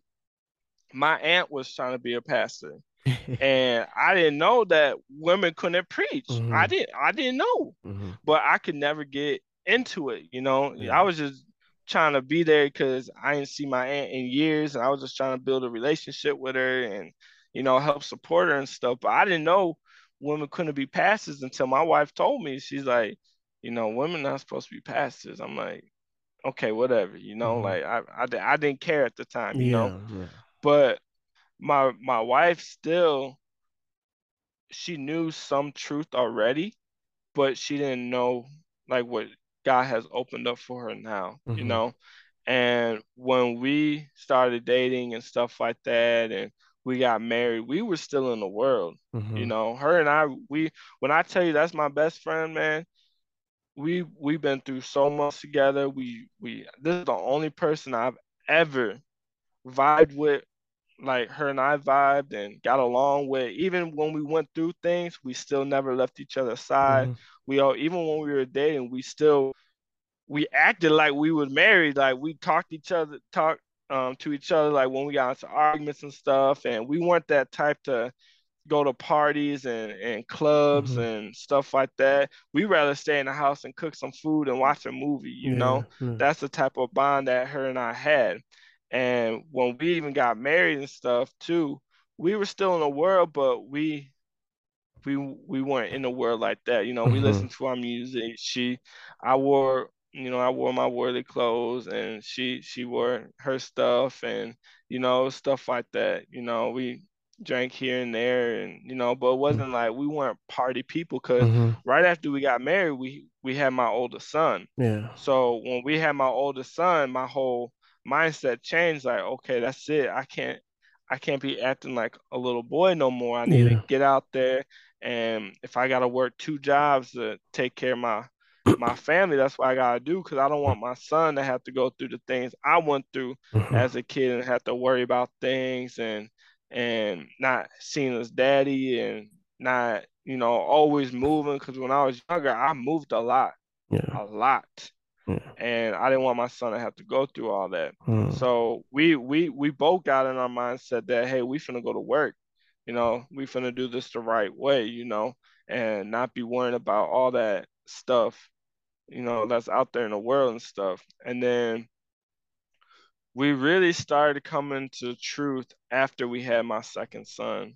my aunt was trying to be a pastor. and I didn't know that women couldn't preach. Mm-hmm. I didn't I didn't know. Mm-hmm. But I could never get into it, you know. Yeah. I was just trying to be there because I didn't see my aunt in years and I was just trying to build a relationship with her and you know, help support her and stuff. But I didn't know women couldn't be pastors until my wife told me. She's like, you know, women not supposed to be pastors. I'm like, okay, whatever. You know, mm-hmm. like I, I, I didn't care at the time. You yeah, know, yeah. but my my wife still, she knew some truth already, but she didn't know like what God has opened up for her now. Mm-hmm. You know, and when we started dating and stuff like that, and we got married, we were still in the world. Mm-hmm. You know, her and I, we when I tell you that's my best friend, man, we we've been through so much together. We we this is the only person I've ever vibed with. Like her and I vibed and got along with. Even when we went through things, we still never left each other's side. Mm-hmm. We all even when we were dating, we still we acted like we were married. Like we talked each other, talk um, to each other, like when we got into arguments and stuff. And we weren't that type to go to parties and, and clubs mm-hmm. and stuff like that. We rather stay in the house and cook some food and watch a movie, you yeah, know? Yeah. That's the type of bond that her and I had. And when we even got married and stuff too, we were still in the world, but we we we weren't in the world like that. You know, mm-hmm. we listened to our music. She I wore you know, I wore my worldly clothes and she she wore her stuff and you know, stuff like that. You know, we drank here and there and you know, but it wasn't like we weren't party people because mm-hmm. right after we got married, we we had my oldest son. Yeah. So when we had my oldest son, my whole mindset changed like, okay, that's it. I can't I can't be acting like a little boy no more. I need yeah. to get out there and if I gotta work two jobs to take care of my my family, that's what I gotta do because I don't want my son to have to go through the things I went through mm-hmm. as a kid and have to worry about things and and not seeing his daddy and not you know always moving because when I was younger I moved a lot, yeah. a lot. And I didn't want my son to have to go through all that. Mm. So we we we both got in our mindset that hey, we finna go to work. You know, we finna do this the right way, you know, and not be worrying about all that stuff you know, that's out there in the world and stuff. And then we really started coming to truth after we had my second son,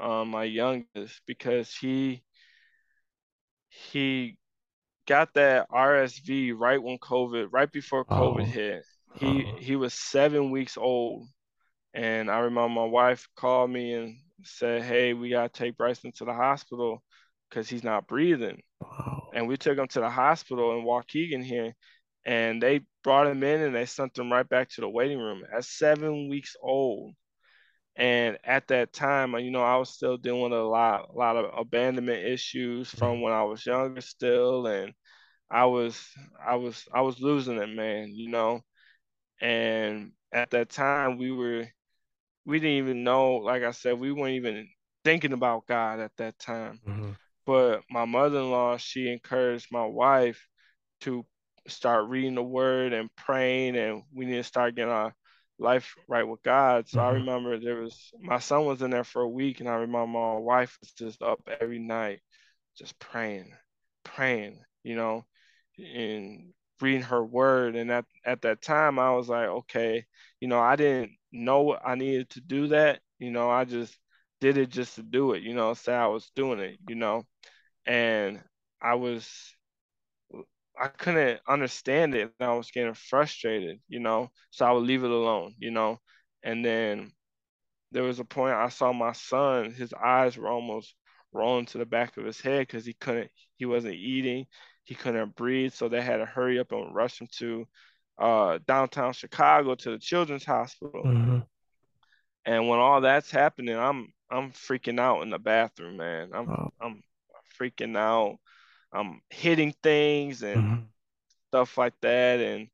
um, my youngest, because he he got that RSV right when COVID, right before oh. COVID oh. hit. He oh. he was seven weeks old, and I remember my wife called me and said, "Hey, we gotta take Bryson to the hospital because he's not breathing." and we took him to the hospital in Waukegan here, and they brought him in and they sent him right back to the waiting room at seven weeks old. And at that time, uh, you know, I was still dealing with a lot, a lot of abandonment issues from when I was younger still, and I was, I was, I was losing it, man. You know, and at that time, we were, we didn't even know. Like I said, we weren't even thinking about God at that time. Mm-hmm. But my mother-in-law, she encouraged my wife to start reading the word and praying and we need to start getting our life right with God. So mm-hmm. I remember there was my son was in there for a week and I remember my wife was just up every night just praying, praying, you know, and reading her word. And at, at that time I was like, okay, you know, I didn't know I needed to do that. You know, I just did it just to do it, you know, say I was doing it, you know and I was I couldn't understand it and I was getting frustrated, you know. So I would leave it alone, you know. And then there was a point I saw my son, his eyes were almost rolling to the back of his head because he couldn't he wasn't eating, he couldn't breathe. So they had to hurry up and rush him to uh, downtown Chicago to the children's hospital. Mm-hmm. And when all that's happening, I'm I'm freaking out in the bathroom, man. I'm oh. I'm freaking out. I'm hitting things and mm-hmm. stuff like that. And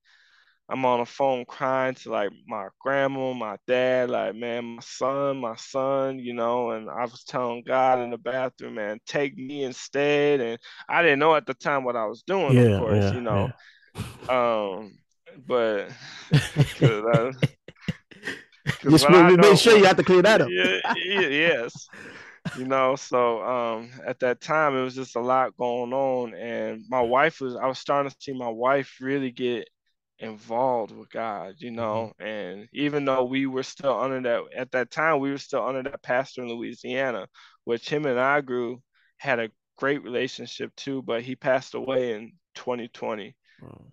I'm on the phone crying to like my grandma, my dad, like, man, my son, my son, you know, and I was telling God in the bathroom, man, take me instead. And I didn't know at the time what I was doing, yeah, of course, yeah, you know. Yeah. Um, but I, Just make sure you have to clear that up. yeah, yes you know so um at that time it was just a lot going on and my wife was i was starting to see my wife really get involved with god you know mm-hmm. and even though we were still under that at that time we were still under that pastor in louisiana which him and i grew had a great relationship too but he passed away in 2020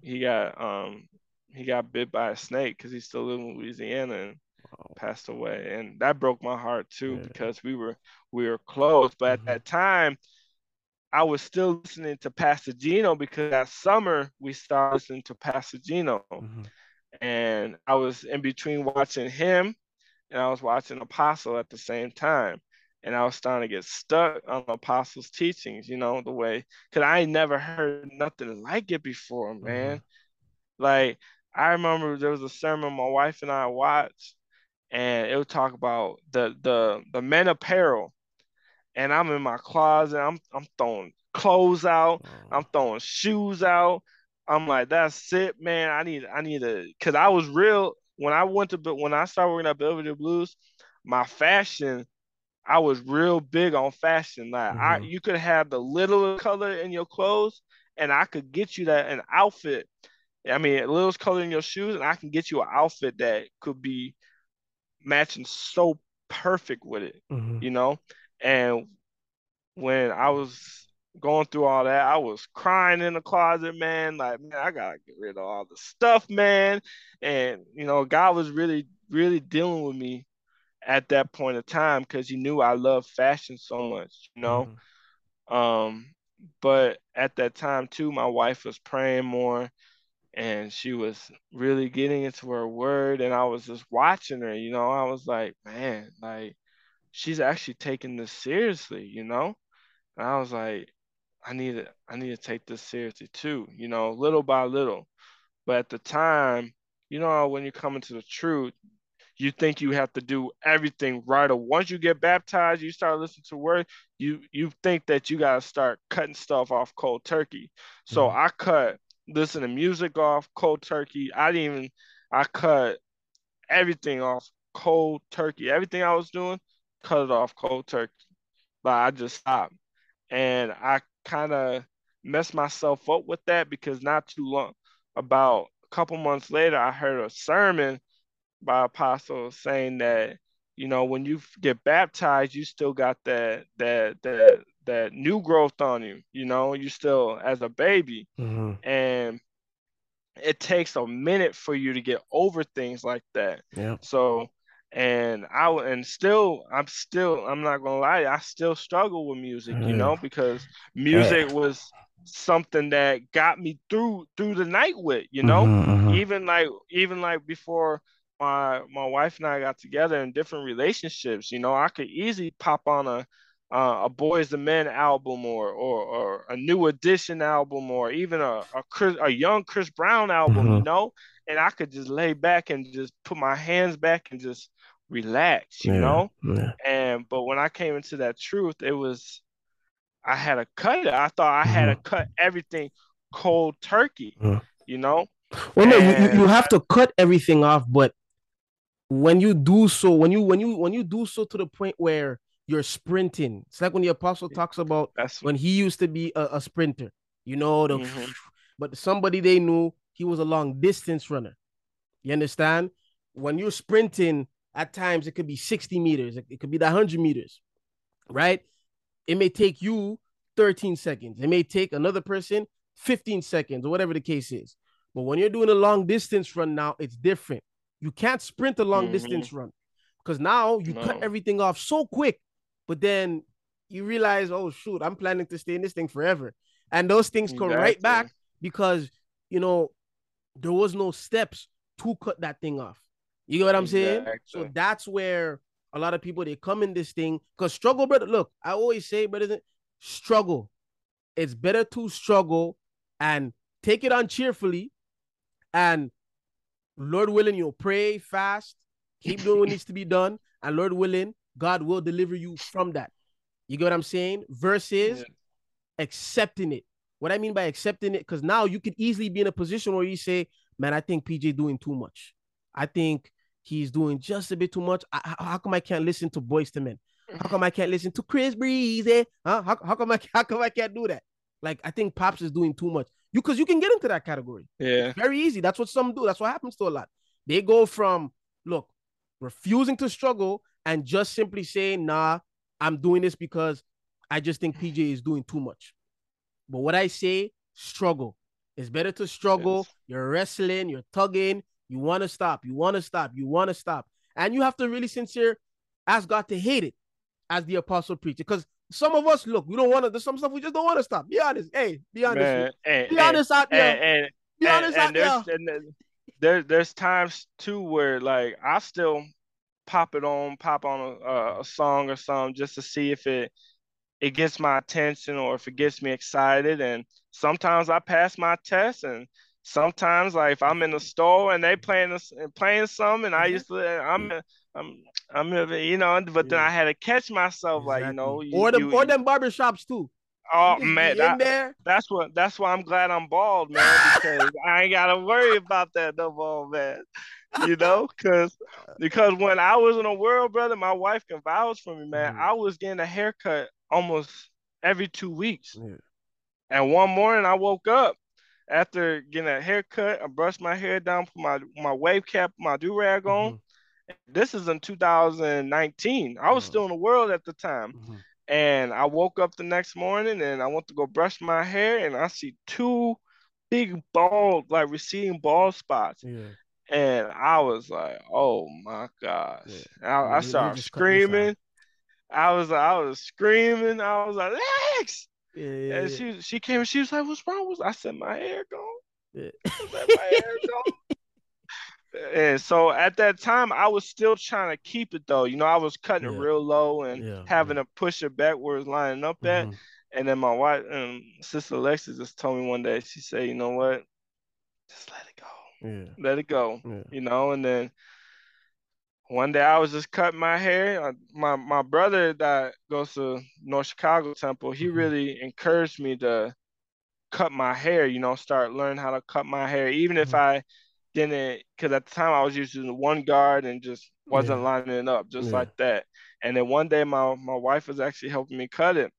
he got um he got bit by a snake because he's still lived in louisiana and passed away, and that broke my heart too yeah. because we were we were close. But mm-hmm. at that time, I was still listening to Pastor Gino because that summer we started listening to Pastor Gino, mm-hmm. and I was in between watching him, and I was watching Apostle at the same time. And I was starting to get stuck on Apostle's teachings, you know, the way, because I never heard nothing like it before, man. Mm-hmm. Like, I remember there was a sermon my wife and I watched, and it would talk about the the the men apparel. And I'm in my closet. I'm I'm throwing clothes out. Oh. I'm throwing shoes out. I'm like, that's it, man. I need I need to because I was real when I went to when I started working at Belvedere Blues, my fashion, I was real big on fashion. Like mm-hmm. I you could have the little color in your clothes, and I could get you that an outfit. I mean, a little color in your shoes, and I can get you an outfit that could be matching so perfect with it, mm-hmm. you know. And when I was going through all that, I was crying in the closet, man. Like, man, I gotta get rid of all the stuff, man. And you know, God was really, really dealing with me at that point of time because he knew I loved fashion so much, you know. Mm-hmm. Um, but at that time too, my wife was praying more and she was really getting into her word and I was just watching her, you know. I was like, man, like she's actually taking this seriously, you know? And I was like, I need to I need to take this seriously too, you know, little by little. But at the time, you know, when you're coming to the truth, you think you have to do everything right. Or once you get baptized, you start listening to word, you you think that you gotta start cutting stuff off cold turkey. So mm-hmm. I cut listen to music off cold turkey. I didn't even I cut everything off cold turkey. Everything I was doing, cut it off cold turkey. But I just stopped. And I kind of messed myself up with that because not too long, about a couple months later, I heard a sermon by Apostle saying that you know when you get baptized, you still got that that that that new growth on you. You know, you still as a baby, mm-hmm. and it takes a minute for you to get over things like that. Yeah. So and I and still I'm still I'm not gonna lie I still struggle with music you know because music was something that got me through through the night with you know mm-hmm, mm-hmm. even like even like before my my wife and I got together in different relationships you know I could easily pop on a uh, a Boyz II Men album or, or or a New Edition album or even a a, Chris, a young Chris Brown album mm-hmm. you know and I could just lay back and just put my hands back and just relax, you yeah, know? Yeah. And but when I came into that truth, it was I had to cut it. I thought I had mm-hmm. to cut everything cold turkey, mm-hmm. you know? Well, no, you, you have to cut everything off, but when you do so, when you when you when you do so to the point where you're sprinting, it's like when the apostle talks about That's... when he used to be a, a sprinter, you know, the, mm-hmm. but somebody they knew he was a long distance runner. You understand? When you're sprinting, at times, it could be 60 meters, it could be the 100 meters, right? It may take you 13 seconds. It may take another person 15 seconds or whatever the case is. But when you're doing a long distance run now, it's different. You can't sprint a long mm-hmm. distance run because now you no. cut everything off so quick, but then you realize, oh shoot, I'm planning to stay in this thing forever. And those things exactly. come right back because you know there was no steps to cut that thing off. You get what I'm exactly. saying? So that's where a lot of people they come in this thing because struggle, brother. Look, I always say, brother, struggle. It's better to struggle and take it on cheerfully, and Lord willing, you'll pray fast, keep doing what needs to be done, and Lord willing, God will deliver you from that. You get what I'm saying? Versus yeah. accepting it. What I mean by accepting it, because now you could easily be in a position where you say, "Man, I think PJ doing too much." I think he's doing just a bit too much. I, how come I can't listen to Boyz II Men? How come I can't listen to Chris Breezy? Eh? Huh? How, how come I how come I can't do that? Like I think Pops is doing too much. You because you can get into that category. Yeah, it's very easy. That's what some do. That's what happens to a lot. They go from look refusing to struggle and just simply saying, "Nah, I'm doing this because I just think PJ is doing too much." But what I say, struggle. It's better to struggle. Yes. You're wrestling. You're tugging. You want to stop. You want to stop. You want to stop. And you have to really sincere ask God to hate it as the apostle preacher. Because some of us, look, we don't want to, there's some stuff we just don't want to stop. Be honest. Hey, be honest. Man, and, be honest out there. And, be honest out there. There's, there's times too where like I still pop it on, pop on a, a song or something just to see if it it gets my attention or if it gets me excited. And sometimes I pass my test and sometimes like if I'm in the store and they playing this playing some and I mm-hmm. used to I'm I'm I'm you know but then I had to catch myself exactly. like you know you, or the or them barbershops too. Oh man, that, there. that's what that's why I'm glad I'm bald, man, because I ain't gotta worry about that no more, man. You know, because because when I was in the world, brother, my wife can vouch for me, man. Mm. I was getting a haircut almost every two weeks. Yeah. And one morning I woke up after getting a haircut, I brushed my hair down, put my my wave cap, my do rag on. Mm-hmm. This is in 2019. I was mm-hmm. still in the world at the time, mm-hmm. And I woke up the next morning and I went to go brush my hair and I see two big bald, like receding bald spots. Yeah. And I was like, oh my gosh. Yeah. I, I started screaming. I was I was screaming. I was like, Lex! Yeah, yeah, and she she came and she was like, What's wrong with I said, My hair gone. Yeah. my hair gone. and so at that time I was still trying to keep it though. You know, I was cutting yeah. it real low and yeah, having to push it back where it's lining up at. Mm-hmm. And then my wife and um, sister Alexis just told me one day, she said, you know what? Just let it go. Yeah. Let it go. You know, and then one day I was just cutting my hair. Uh, my my brother that goes to North Chicago Temple, he mm-hmm. really encouraged me to cut my hair. You know, start learning how to cut my hair, even mm-hmm. if I didn't. Because at the time I was using one guard and just wasn't yeah. lining it up, just yeah. like that. And then one day my my wife was actually helping me cut it.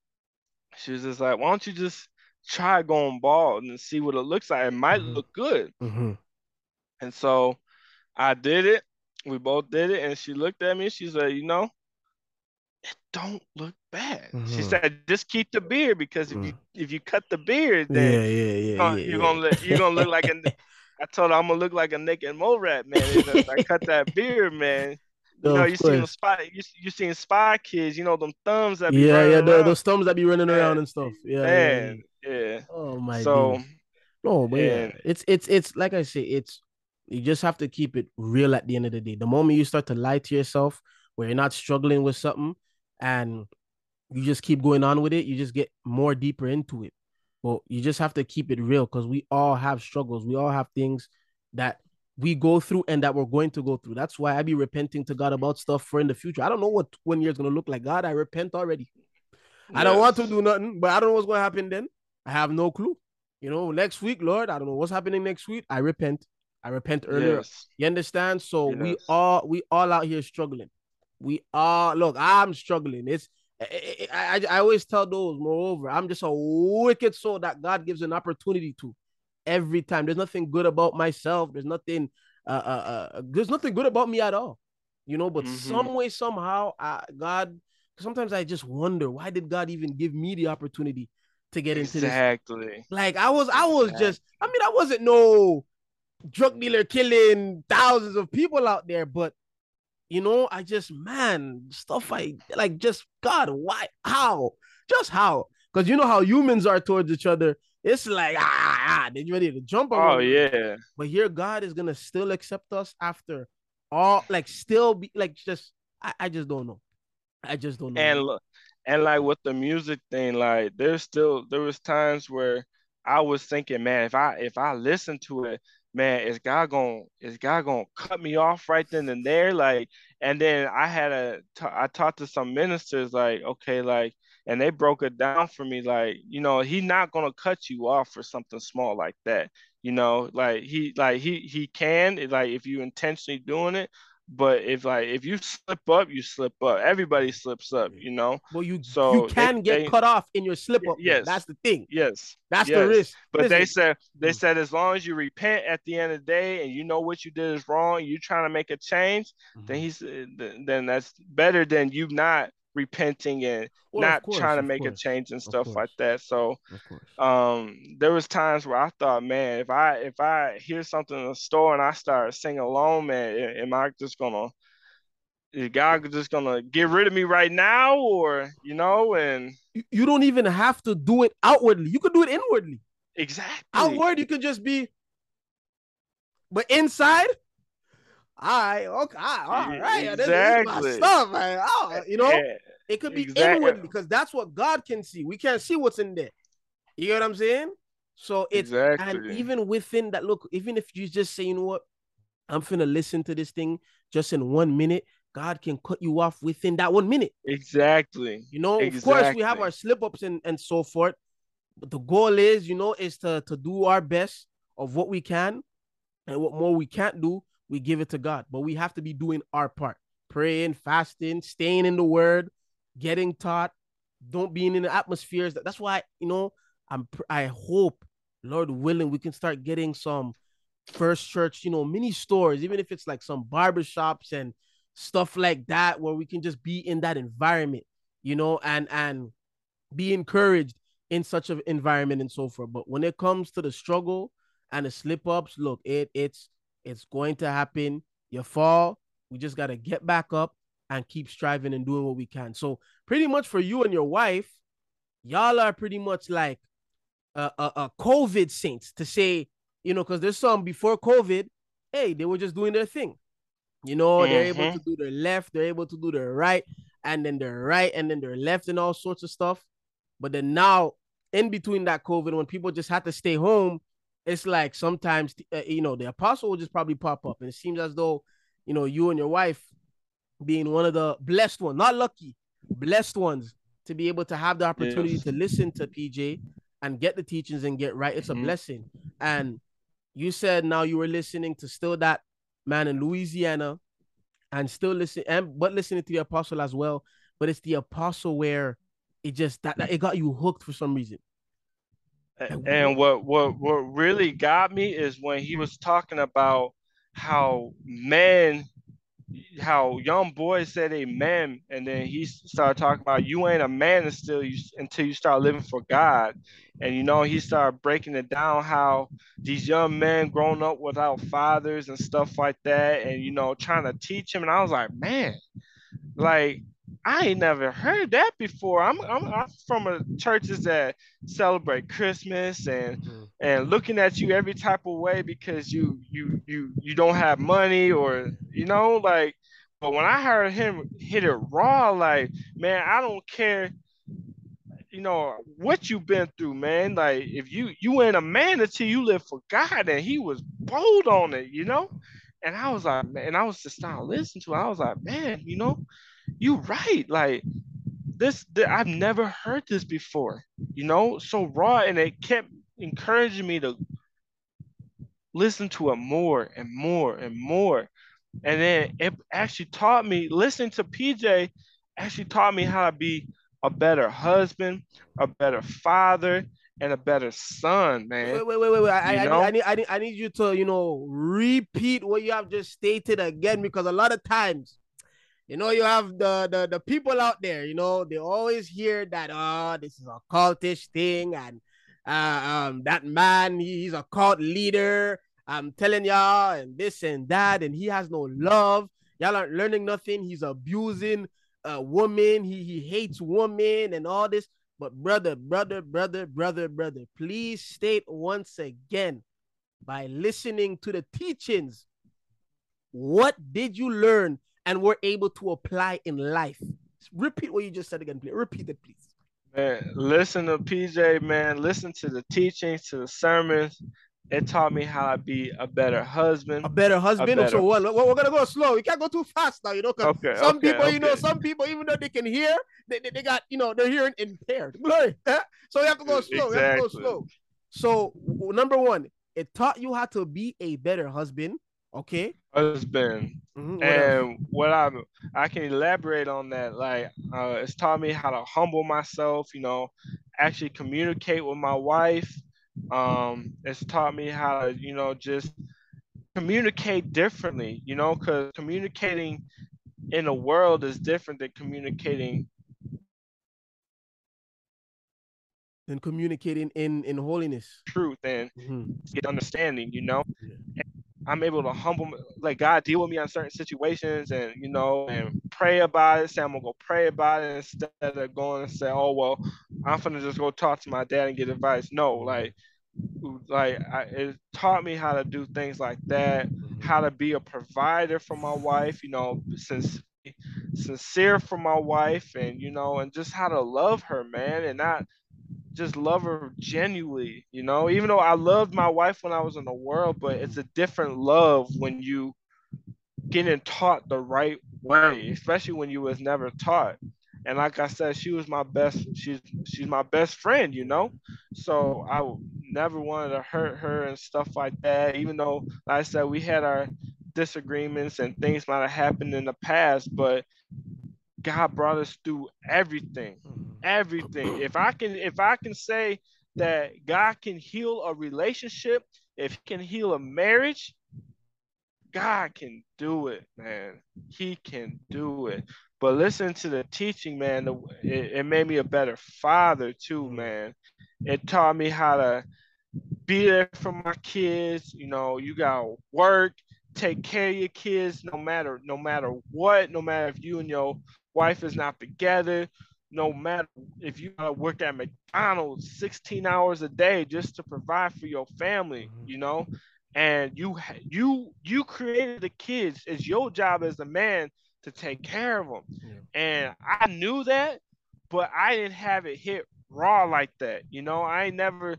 She was just like, "Why don't you just try going bald and see what it looks like? It might mm-hmm. look good." Mm-hmm. And so I did it we both did it, and she looked at me. She said, "You know, it don't look bad." Mm-hmm. She said, "Just keep the beard because if mm. you if you cut the beard, then yeah, yeah, yeah, you're gonna, yeah, you're, Gonna look, you're gonna look like a." I told her I'm gonna look like a naked mole rat, man. If I cut that beard, man. You know, you seen spy, you you seen spy kids. You know them thumbs that. yeah, yeah, the, those thumbs that be running man, around and stuff. Yeah, man, yeah. yeah. Oh my. God. So. No, but yeah, it's it's it's like I say, it's you just have to keep it real at the end of the day. The moment you start to lie to yourself, where you're not struggling with something, and you just keep going on with it, you just get more deeper into it. But you just have to keep it real because we all have struggles. We all have things that we go through and that we're going to go through. That's why I be repenting to God about stuff for in the future. I don't know what one year is gonna look like. God, I repent already. Yes. I don't want to do nothing, but I don't know what's gonna happen then. I have no clue. You know, next week, Lord, I don't know what's happening next week. I repent. I repent earlier. Yes. You understand? So yes. we all we all out here struggling. We all look. I'm struggling. It's I, I, I always tell those. Moreover, I'm just a wicked soul that God gives an opportunity to every time. There's nothing good about myself. There's nothing. Uh, uh, uh there's nothing good about me at all. You know, but mm-hmm. some way somehow, I, God. Sometimes I just wonder why did God even give me the opportunity to get into exactly. this? Exactly. Like I was, I was exactly. just. I mean, I wasn't no drug dealer killing thousands of people out there, but you know, I just man, stuff I like just God, why how? Just how? Because you know how humans are towards each other. It's like ah, ah, ah they're ready to jump on. Oh yeah. But here God is gonna still accept us after all, like still be like just I, I just don't know. I just don't know. And look, and like with the music thing, like there's still there was times where I was thinking, man, if I if I listen to it, man, is God gonna is God gonna cut me off right then and there? Like, and then I had a t- I talked to some ministers, like, okay, like, and they broke it down for me, like, you know, he not gonna cut you off for something small like that. You know, like he like he he can like if you intentionally doing it, but if like if you slip up, you slip up. Everybody slips up, you know. Well, you so you can they, get they, cut off in your slip up. Yes, that's the thing. Yes, that's yes. the risk. But Listen. they said they mm. said as long as you repent at the end of the day and you know what you did is wrong, you're trying to make a change, mm-hmm. then he's then that's better than you not repenting and well, not course, trying to make course. a change and stuff like that. So um there was times where I thought, man, if I if I hear something in the store and I start singing along, man, am I just gonna is God just gonna get rid of me right now, or you know, and you don't even have to do it outwardly. You could do it inwardly. Exactly. Outward, you could just be, but inside, all right, okay, all right, exactly. This, is my stuff, man. Oh, eh, you know, yeah, it could be exactly. inward because that's what God can see. We can't see what's in there. You know what I'm saying? So it's exactly. and even within that, look, even if you just say, you know what, I'm finna listen to this thing just in one minute, God can cut you off within that one minute. Exactly. You know, exactly. of course, we have our slip ups and, and so forth. But the goal is, you know, is to, to do our best of what we can and what more we can't do we give it to God. But we have to be doing our part praying, fasting, staying in the word, getting taught, don't being in the atmospheres. That's why, you know, I'm I hope, Lord willing, we can start getting some first church, you know, mini stores, even if it's like some barbershops and stuff like that, where we can just be in that environment. you know, and and be encouraged in such an environment and so forth. But when it comes to the struggle and the slip ups, look, it it's it's going to happen. You fall, we just gotta get back up and keep striving and doing what we can. So pretty much for you and your wife, y'all are pretty much like a, a, a COVID saints to say, you know, because there's some before COVID, hey, they were just doing their thing. You know, mm-hmm. they're able to mm-hmm. do their left, they're able to do their right, and then their right, and then their left, and all sorts of stuff. But then now, in between that COVID, when people just had to stay home, it's like sometimes, uh, you know, the apostle will just probably pop up, and it seems as though, you know, you and your wife being one of the blessed ones, not lucky, blessed ones to be able to have the opportunity yes. to listen to PJ and get the teachings and get right. It's a mm-hmm. blessing. And you said now you were listening to still that man in Louisiana and still listen and but listening to the apostle as well. But it's the apostle where it just that, that it got you hooked for some reason. And what what mm-hmm. what really got me is when he was talking about how men how young boys said amen and then he started talking about you ain't a man until you until you start living for god. And you know he started breaking it down how these young men grown up without fathers and stuff like that and you know trying to teach him. And i was like man like I ain't never heard that before. I'm I'm, I'm from a churches that celebrate Christmas and mm-hmm. and looking at you every type of way because you you you you don't have money or you know like. But when I heard him hit it raw, like man, I don't care. You know what you've been through, man. Like if you you ain't a man until you live for God, and he was bold on it, you know. And I was like, man, and I was just starting to listen to. It. I was like, man, you know, you right. Like this, this, I've never heard this before. You know, so raw, and it kept encouraging me to listen to it more and more and more. And then it actually taught me listening to PJ actually taught me how to be a better husband, a better father, and a better son, man. Wait, wait, wait, wait. wait. I, I, I, need, I, need, I need you to, you know, repeat what you have just stated again because a lot of times you know, you have the, the the people out there, you know, they always hear that oh, this is a cultish thing, and uh, um, that man, he's a cult leader. I'm telling y'all, and this and that, and he has no love. Y'all aren't learning nothing. He's abusing a woman. He he hates women and all this. But brother, brother, brother, brother, brother, please state once again by listening to the teachings. What did you learn and we're able to apply in life. Repeat what you just said again, please. Repeat it, please. Man, listen to PJ, man. Listen to the teachings, to the sermons. It taught me how to be a better husband. A better husband. A better... So what? We're gonna go slow. We can't go too fast now, you know. Cause okay, some okay, people, okay. you know, some people, even though they can hear, they, they, they got, you know, they're hearing impaired. so you have to go slow. Exactly. You have to go slow. So number one, it taught you how to be a better husband. Okay. Husband. Mm-hmm. And what I I can elaborate on that, like uh, it's taught me how to humble myself. You know, actually communicate with my wife. Um, it's taught me how to, you know, just communicate differently. You know, because communicating in the world is different than communicating than communicating in in holiness truth and mm-hmm. get understanding you know yeah. I'm able to mm-hmm. humble, like God deal with me on certain situations and, you know, and pray about it, say I'm gonna go pray about it instead of going and say, oh, well, I'm gonna just go talk to my dad and get advice. No, like, like I, it taught me how to do things like that, mm-hmm. how to be a provider for my wife, you know, since sincere for my wife and, you know, and just how to love her, man, and not just love her genuinely, you know, even though I loved my wife when I was in the world, but it's a different love when you getting taught the right way, especially when you was never taught. And like I said, she was my best, she's she's my best friend, you know. So I never wanted to hurt her and stuff like that, even though like I said we had our disagreements and things might have happened in the past, but God brought us through everything mm-hmm. Everything. If I can, if I can say that God can heal a relationship, if He can heal a marriage, God can do it, man. He can do it. But listen to the teaching, man. It, it made me a better father too, mm. man. It taught me how to be there for my kids. You know, you gotta work, take care of your kids, no matter no matter what, no matter if you and your wife is not together, no matter if you gotta work at McDonald's 16 hours a day just to provide for your family, mm-hmm. you know, and you you you created the kids. It's your job as a man to take care of them, yeah. and I knew that, but I didn't have it hit raw like that. You know, I never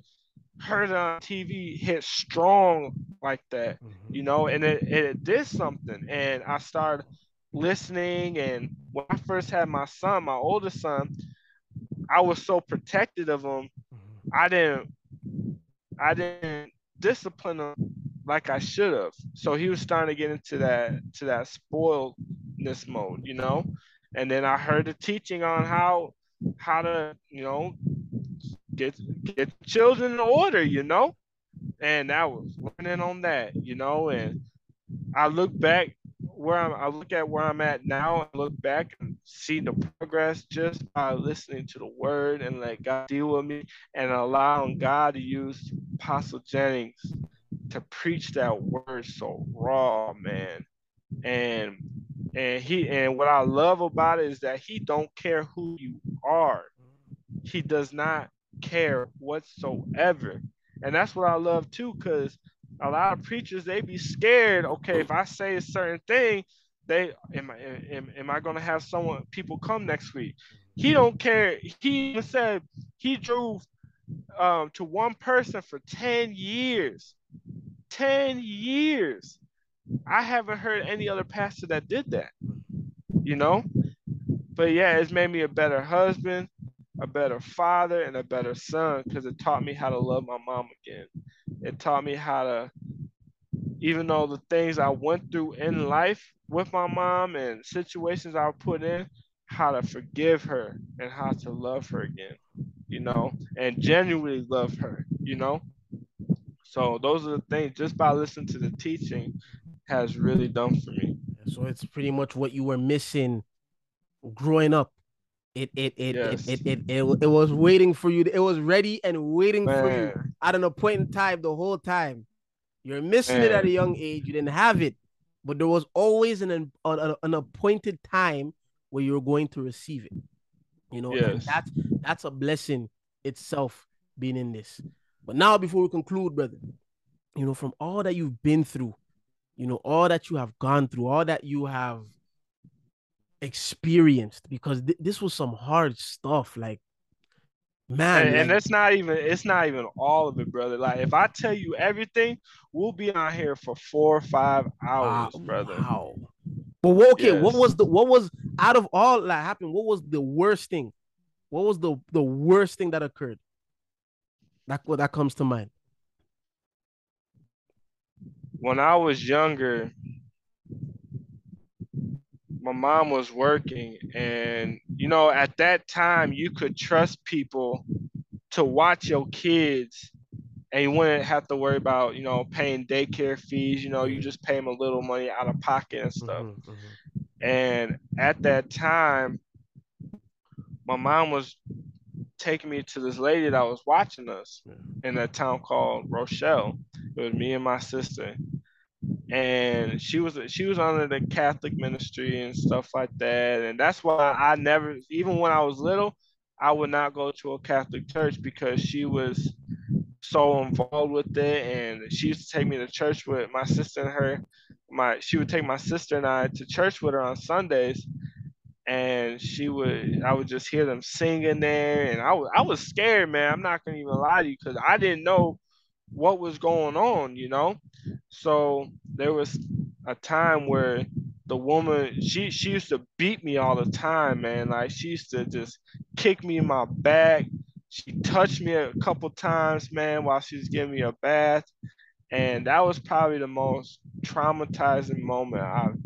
heard it on TV hit strong like that. Mm-hmm. You know, and it, it did something, and I started listening. And when I first had my son, my oldest son, I was so protected of him. Mm-hmm. I didn't, I didn't discipline him like I should have. So he was starting to get into that to that spoiledness mode, you know. And then I heard the teaching on how how to, you know, get get children in order, you know. And I was learning on that, you know. And I look back where I'm, I look at where I'm at now and look back and see the progress just by listening to the word and let God deal with me and allowing God to use Apostle Jennings to preach that word so raw, man. And and he and what I love about it is that he don't care who you are. He does not care whatsoever. And that's what I love too, because a lot of preachers they be scared. Okay, if I say a certain thing, they am I am, am I gonna have someone people come next week? He don't care. He even said he drove um, to one person for 10 years. 10 years. I haven't heard any other pastor that did that. You know? But yeah, it's made me a better husband, a better father, and a better son because it taught me how to love my mom again. It taught me how to, even though the things I went through in life with my mom and situations I put in, how to forgive her and how to love her again, you know, and genuinely love her, you know. So those are the things just by listening to the teaching has really done for me. So it's pretty much what you were missing growing up it it it, yes. it, it, it, it, it, was waiting for you. It was ready and waiting Man. for you at an appointed time the whole time. You're missing Man. it at a young age. You didn't have it, but there was always an an, an appointed time where you were going to receive it. You know, yes. that's that's a blessing itself being in this. But now, before we conclude, brother, you know, from all that you've been through, you know, all that you have gone through, all that you have experienced because th- this was some hard stuff like man and, and it's not even it's not even all of it brother. Like if i tell you everything we'll be on here for four or five ah, hours wow, brother. wow. But what, okay yes. what was the what was out of all that happened what was the worst thing? What was the the worst thing that occurred? That what that comes to mind. When i was younger my mom was working and you know at that time you could trust people to watch your kids and you wouldn't have to worry about you know paying daycare fees you know you just pay them a little money out of pocket and stuff. Mm-hmm, mm-hmm. and at that time my mom was taking me to this lady that was watching us in a town called rochelle it was me and my sister and she was she was under the Catholic ministry and stuff like that, and that's why I never, even when I was little, I would not go to a Catholic church because she was so involved with it, and she used to take me to church with my sister and her. My she would take my sister and I to church with her on Sundays, and she would I would just hear them singing there, and I was I was scared, man. I'm not gonna even lie to you because I didn't know what was going on, you know. So there was a time where the woman she she used to beat me all the time, man. Like she used to just kick me in my back. She touched me a couple times, man, while she was giving me a bath. And that was probably the most traumatizing moment I've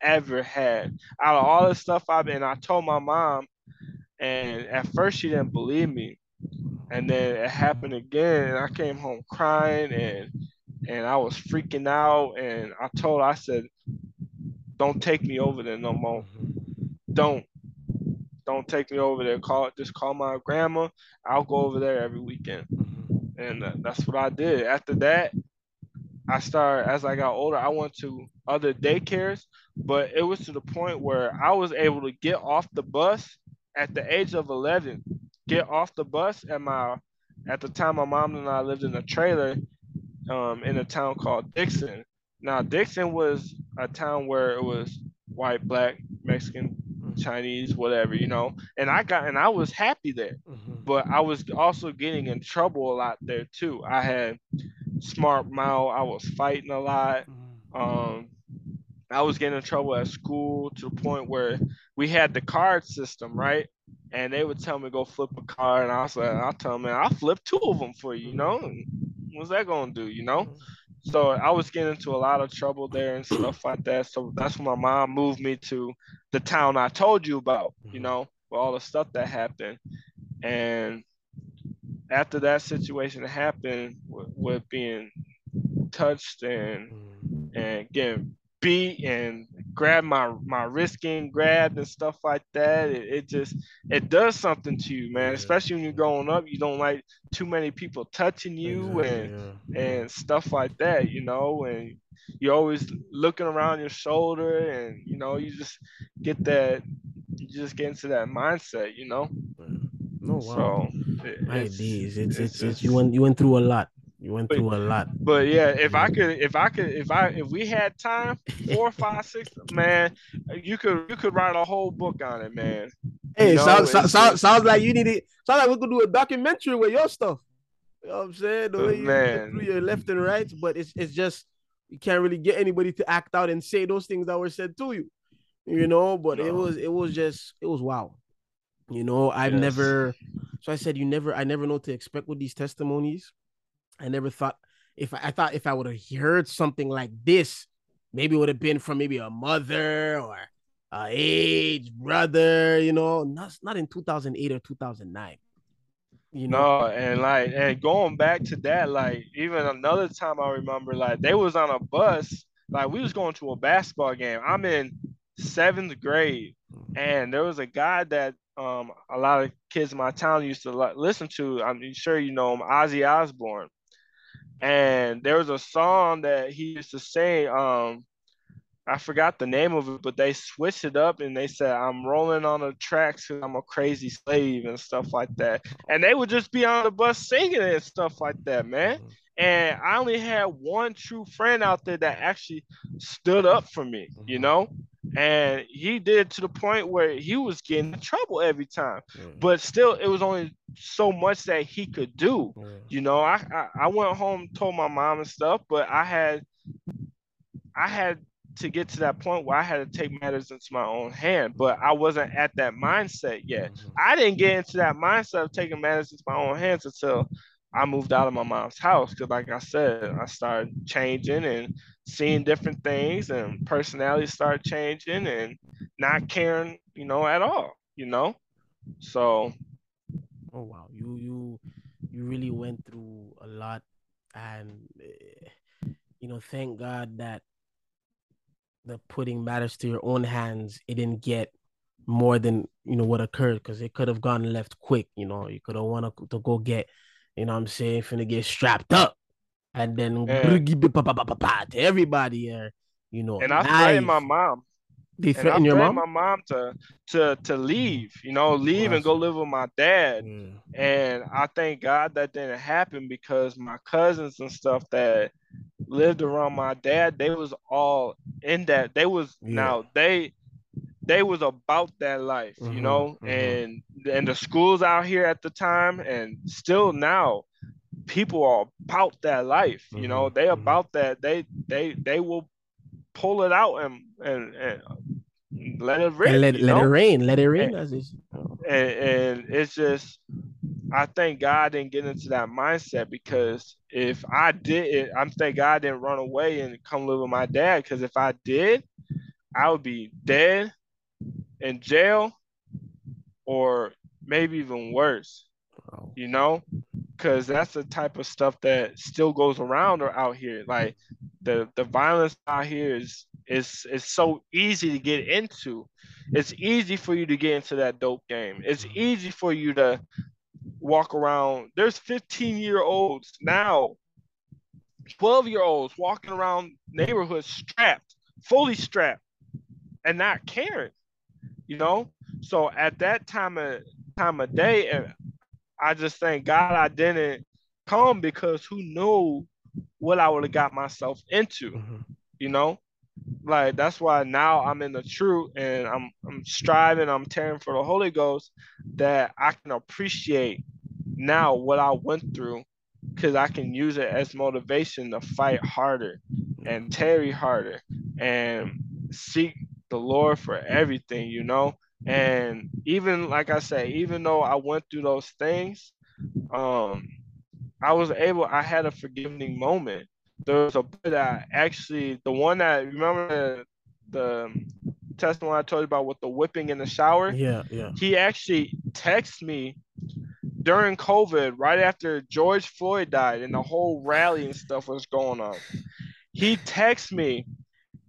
ever had. Out of all the stuff I've been, I told my mom, and at first she didn't believe me. And then it happened again, and I came home crying and and I was freaking out. And I told I said, "Don't take me over there no more. Don't, don't take me over there. Call just call my grandma. I'll go over there every weekend." And that's what I did. After that, I started as I got older. I went to other daycares, but it was to the point where I was able to get off the bus at the age of 11. Get off the bus at my at the time my mom and I lived in a trailer um, in a town called Dixon. Now Dixon was a town where it was white, black, Mexican, Chinese, whatever, you know. And I got and I was happy there. Mm-hmm. But I was also getting in trouble a lot there too. I had smart mouth, I was fighting a lot. Mm-hmm. Um I was getting in trouble at school to the point where we had the card system, right? And they would tell me go flip a card, and I was like, I'll tell them, man, I'll flip two of them for you, you know? What's that gonna do, you know? So I was getting into a lot of trouble there and stuff like that. So that's when my mom moved me to the town I told you about, you mm-hmm. know, with all the stuff that happened. And after that situation happened with, with being touched and mm-hmm. and getting beat and grab my my wrist getting grabbed and stuff like that. It, it just it does something to you, man. Especially when you're growing up, you don't like too many people touching you exactly, and yeah. and stuff like that, you know. And you're always looking around your shoulder, and you know you just get that you just get into that mindset, you know. Oh wow. So it, My it's, it's, it's, it's, it's, you went you went through a lot. You went through a lot. But yeah, if I could, if I could, if I, if we had time, four, five, six, man, you could, you could write a whole book on it, man. Hey, you know, sounds, sounds, sounds, sounds like you need it. Sounds like we could do a documentary with your stuff. You know what I'm saying? The way you man. through your left and right, but it's it's just you can't really get anybody to act out and say those things that were said to you. You know, but no. it was it was just it was wow. You know, I've yes. never so I said you never I never know to expect with these testimonies I never thought if I, I thought if I would have heard something like this, maybe it would have been from maybe a mother or a age brother, you know, not not in 2008 or 2009. You know, no, and like and going back to that, like even another time I remember, like they was on a bus, like we was going to a basketball game. I'm in seventh grade, and there was a guy that um a lot of kids in my town used to like, listen to. I'm sure you know him, Ozzy Osbourne and there was a song that he used to sing. Um, I forgot the name of it, but they switched it up and they said, "I'm rolling on the tracks because I'm a crazy slave" and stuff like that. And they would just be on the bus singing it and stuff like that, man. Mm-hmm. And I only had one true friend out there that actually stood up for me, you mm-hmm. know. And he did to the point where he was getting in trouble every time, but still, it was only so much that he could do. You know, I, I I went home, told my mom and stuff, but I had I had to get to that point where I had to take matters into my own hand, but I wasn't at that mindset yet. Mm-hmm. I didn't get into that mindset of taking matters into my own hands until I moved out of my mom's house because, like I said, I started changing and seeing different things, and personality start changing and not caring, you know, at all, you know. So, oh wow, you you you really went through a lot, and eh, you know, thank God that the putting matters to your own hands, it didn't get more than you know what occurred because it could have gone left quick. You know, you could have wanted to go get you know what I'm saying, finna get strapped up. And then to everybody here, you know. And I threatened my mom. They threatened your mom? my mom to to to leave, you know, leave and go live with my dad. Mm. And I thank God that didn't happen because my cousins and stuff that lived around my dad, they was all in that. They was yeah. now they they was about that life, mm-hmm, you know, mm-hmm. and and the schools out here at the time and still now people are about that life, you mm-hmm, know, they mm-hmm. about that. They they they will pull it out and and, and let it rain. Let, let it rain. Let it rain. And, and, and it's just I thank God didn't get into that mindset because if I did, it I'm thank God didn't run away and come live with my dad. Because if I did, I would be dead in jail or maybe even worse. Oh. You know, because that's the type of stuff that still goes around or out here. Like the the violence out here is is is so easy to get into. It's easy for you to get into that dope game. It's mm-hmm. easy for you to walk around. There's 15 year olds now, 12 year olds walking around neighborhoods strapped, fully strapped, and not caring. You know, so at that time of time of day, I just thank God I didn't come because who knew what I would have got myself into. Mm-hmm. You know, like that's why now I'm in the truth and I'm I'm striving, I'm tarrying for the Holy Ghost that I can appreciate now what I went through because I can use it as motivation to fight harder and tarry harder and seek the Lord for everything, you know. And even like I say, even though I went through those things, um, I was able. I had a forgiving moment. There was a boy that actually, the one that remember the, the testimony I told you about with the whipping in the shower. Yeah, yeah. He actually texted me during COVID, right after George Floyd died and the whole rally and stuff was going on. He texted me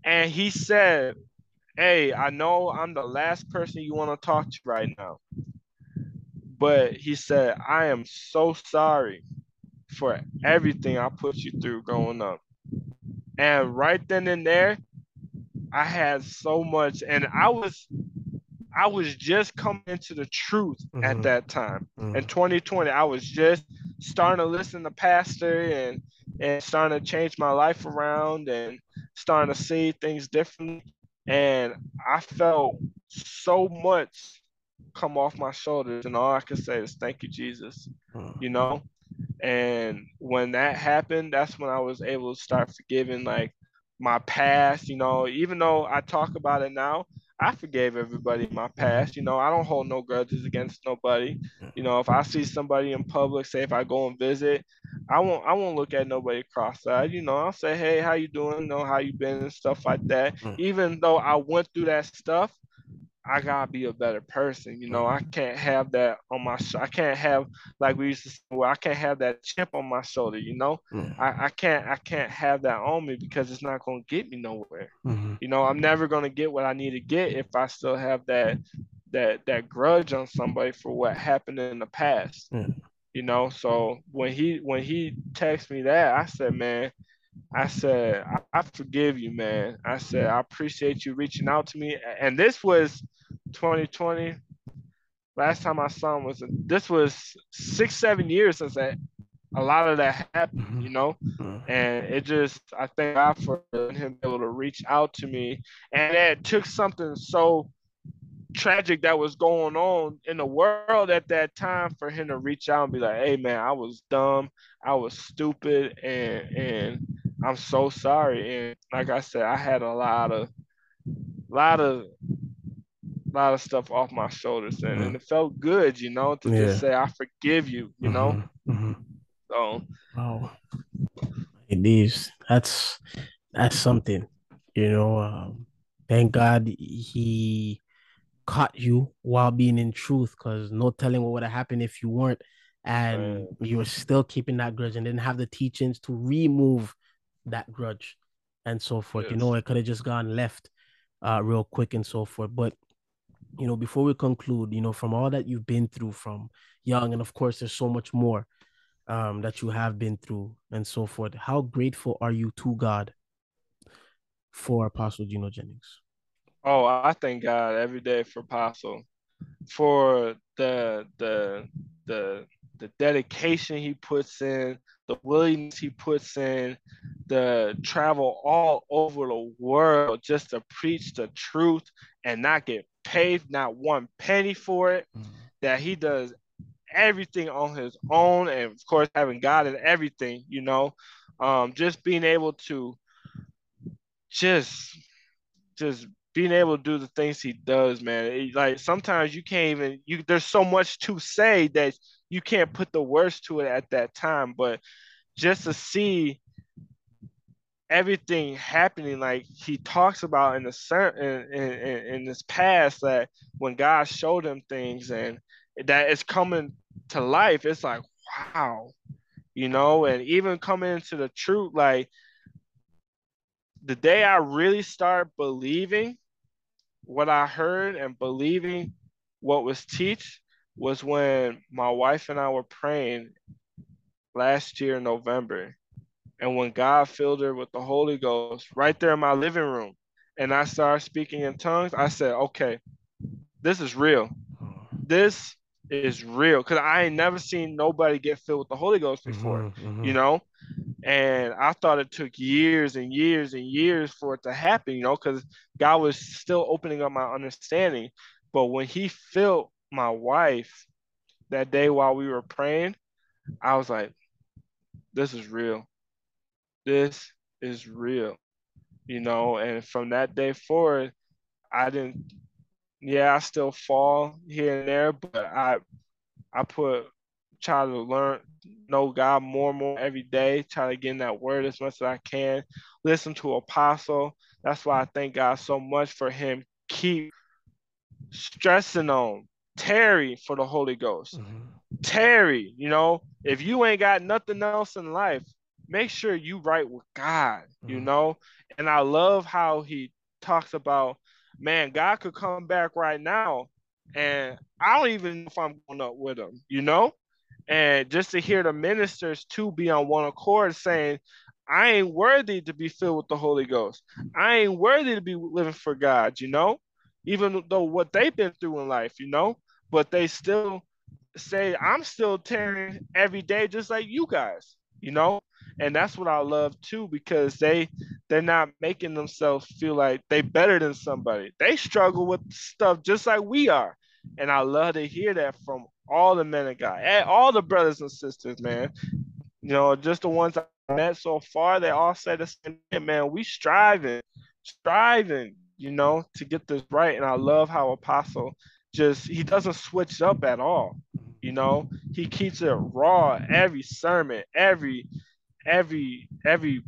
and he said, Hey, I know I'm the last person you want to talk to right now. But he said, I am so sorry for everything I put you through growing up. And right then and there, I had so much, and I was I was just coming into the truth mm-hmm. at that time. Mm-hmm. In 2020, I was just starting to listen to pastor and and starting to change my life around and starting to see things differently. And I felt so much come off my shoulders, and all I can say is thank you, Jesus. Mm-hmm. You know. And when that happened, that's when I was able to start forgiving like my past. You know, even though I talk about it now, I forgave everybody in my past. You know, I don't hold no grudges against nobody. You know, if I see somebody in public, say if I go and visit, I won't I won't look at nobody cross-eyed. You know, I'll say, hey, how you doing? You know how you been and stuff like that. Mm. Even though I went through that stuff, I gotta be a better person. You know, I can't have that on my. I can't have like we used to say, well, I can't have that chip on my shoulder. You know, mm-hmm. I, I can't I can't have that on me because it's not gonna get me nowhere. Mm-hmm. You know, I'm never gonna get what I need to get if I still have that that that grudge on somebody for what happened in the past. Mm-hmm. You know, so when he when he texted me that, I said, man, I said, I, I, forgive you, man. I said, I appreciate you reaching out to me. And this was 2020. Last time I saw him was this was six, seven years since that a lot of that happened, mm-hmm. you know? Mm-hmm. And it just I thank God for him able to reach out to me. And it took something so tragic that was going on in the world at that time for him to reach out and be like, hey man, I was dumb, I was stupid, and and I'm so sorry. And like I said, I had a lot of lot of lot of stuff off my shoulders and, mm-hmm. and it felt good, you know, to yeah. just say I forgive you, you mm-hmm. know. Mm-hmm. So oh these that's that's something, you know. Um, thank God he caught you while being in truth, because no telling what would have happened if you weren't, and you were still keeping that grudge and didn't have the teachings to remove that grudge and so forth. Yes. You know, it could have just gone left uh real quick and so forth. But you know, before we conclude, you know, from all that you've been through from young, and of course there's so much more um that you have been through and so forth. How grateful are you to God for Apostle Gino Jennings? Oh, I thank God every day for Apostle, for the the the the dedication he puts in, the willingness he puts in, the travel all over the world just to preach the truth and not get paid not one penny for it. Mm-hmm. That he does everything on his own, and of course having God in everything, you know, um, just being able to just just being able to do the things he does, man. It, like sometimes you can't even you. There's so much to say that you can't put the words to it at that time. But just to see everything happening, like he talks about in the certain in, in, in this past, that when God showed him things and that it's coming to life, it's like, wow, you know, and even coming into the truth, like the day I really start believing what I heard and believing what was teach was when my wife and I were praying last year in November. And when God filled her with the Holy Ghost right there in my living room, and I started speaking in tongues, I said, okay, this is real. This is real. Because I ain't never seen nobody get filled with the Holy Ghost before, mm-hmm, mm-hmm. you know? And I thought it took years and years and years for it to happen, you know, because God was still opening up my understanding. But when He filled my wife that day while we were praying, I was like, this is real. This is real, you know. And from that day forward, I didn't, yeah, I still fall here and there, but I, I put, try to learn, know God more and more every day, try to get in that word as much as I can, listen to Apostle. That's why I thank God so much for him keep stressing on tarry for the Holy Ghost. Mm-hmm. Tarry, you know, if you ain't got nothing else in life, make sure you right with God, mm-hmm. you know? And I love how he talks about, man, God could come back right now and I don't even know if I'm going up with him, you know? And just to hear the ministers too be on one accord saying, I ain't worthy to be filled with the Holy Ghost. I ain't worthy to be living for God, you know? Even though what they've been through in life, you know? But they still say, I'm still tarrying every day, just like you guys, you know? And that's what I love too, because they they're not making themselves feel like they better than somebody. They struggle with stuff just like we are. And I love to hear that from all the men of God, eh, all the brothers and sisters, man. You know, just the ones I met so far, they all say the same thing, man. We striving, striving, you know, to get this right. And I love how Apostle just he doesn't switch up at all. You know, he keeps it raw every sermon, every every every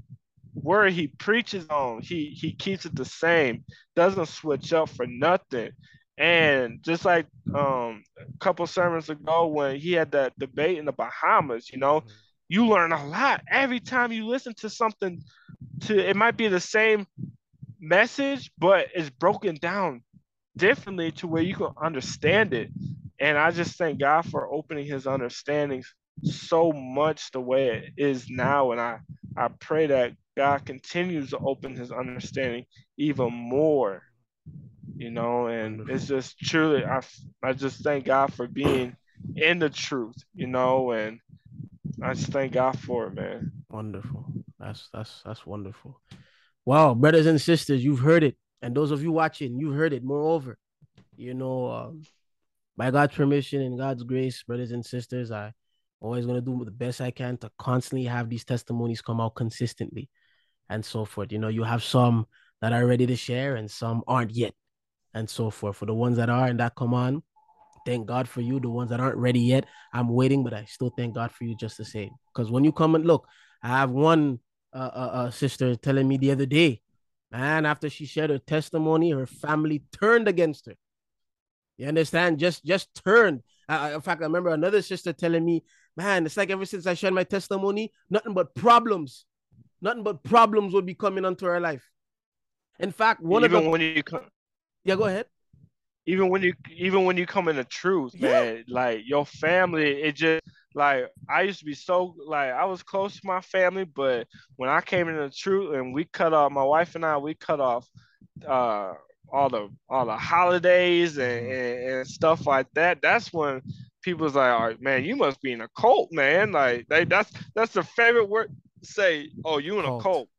word he preaches on, he he keeps it the same, doesn't switch up for nothing. And just like um, a couple sermons ago when he had that debate in the Bahamas, you know, you learn a lot every time you listen to something. To it might be the same message, but it's broken down differently to where you can understand it. And I just thank God for opening his understandings so much the way it is now. And I, I pray that God continues to open his understanding even more you know, and it's just truly, I, I just thank God for being in the truth, you know, and I just thank God for it, man. Wonderful. That's that's that's wonderful. Wow, brothers and sisters, you've heard it, and those of you watching, you've heard it. Moreover, you know, um, by God's permission and God's grace, brothers and sisters, I always gonna do the best I can to constantly have these testimonies come out consistently, and so forth. You know, you have some that are ready to share, and some aren't yet and so forth. For the ones that are and that come on, thank God for you. The ones that aren't ready yet, I'm waiting, but I still thank God for you just the same. Because when you come and look, I have one uh, uh, uh, sister telling me the other day, man, after she shared her testimony, her family turned against her. You understand? Just just turned. Uh, in fact, I remember another sister telling me, man, it's like ever since I shared my testimony, nothing but problems, nothing but problems would be coming onto her life. In fact, one Even of the when you come yeah, go ahead. Even when you even when you come in the truth, man, yeah. like your family, it just like I used to be so like I was close to my family, but when I came in the truth and we cut off my wife and I, we cut off uh all the all the holidays and, mm-hmm. and, and stuff like that. That's when people's like, "All right, man, you must be in a cult, man." Like they, that's that's the favorite word to say. Oh, you in a cult.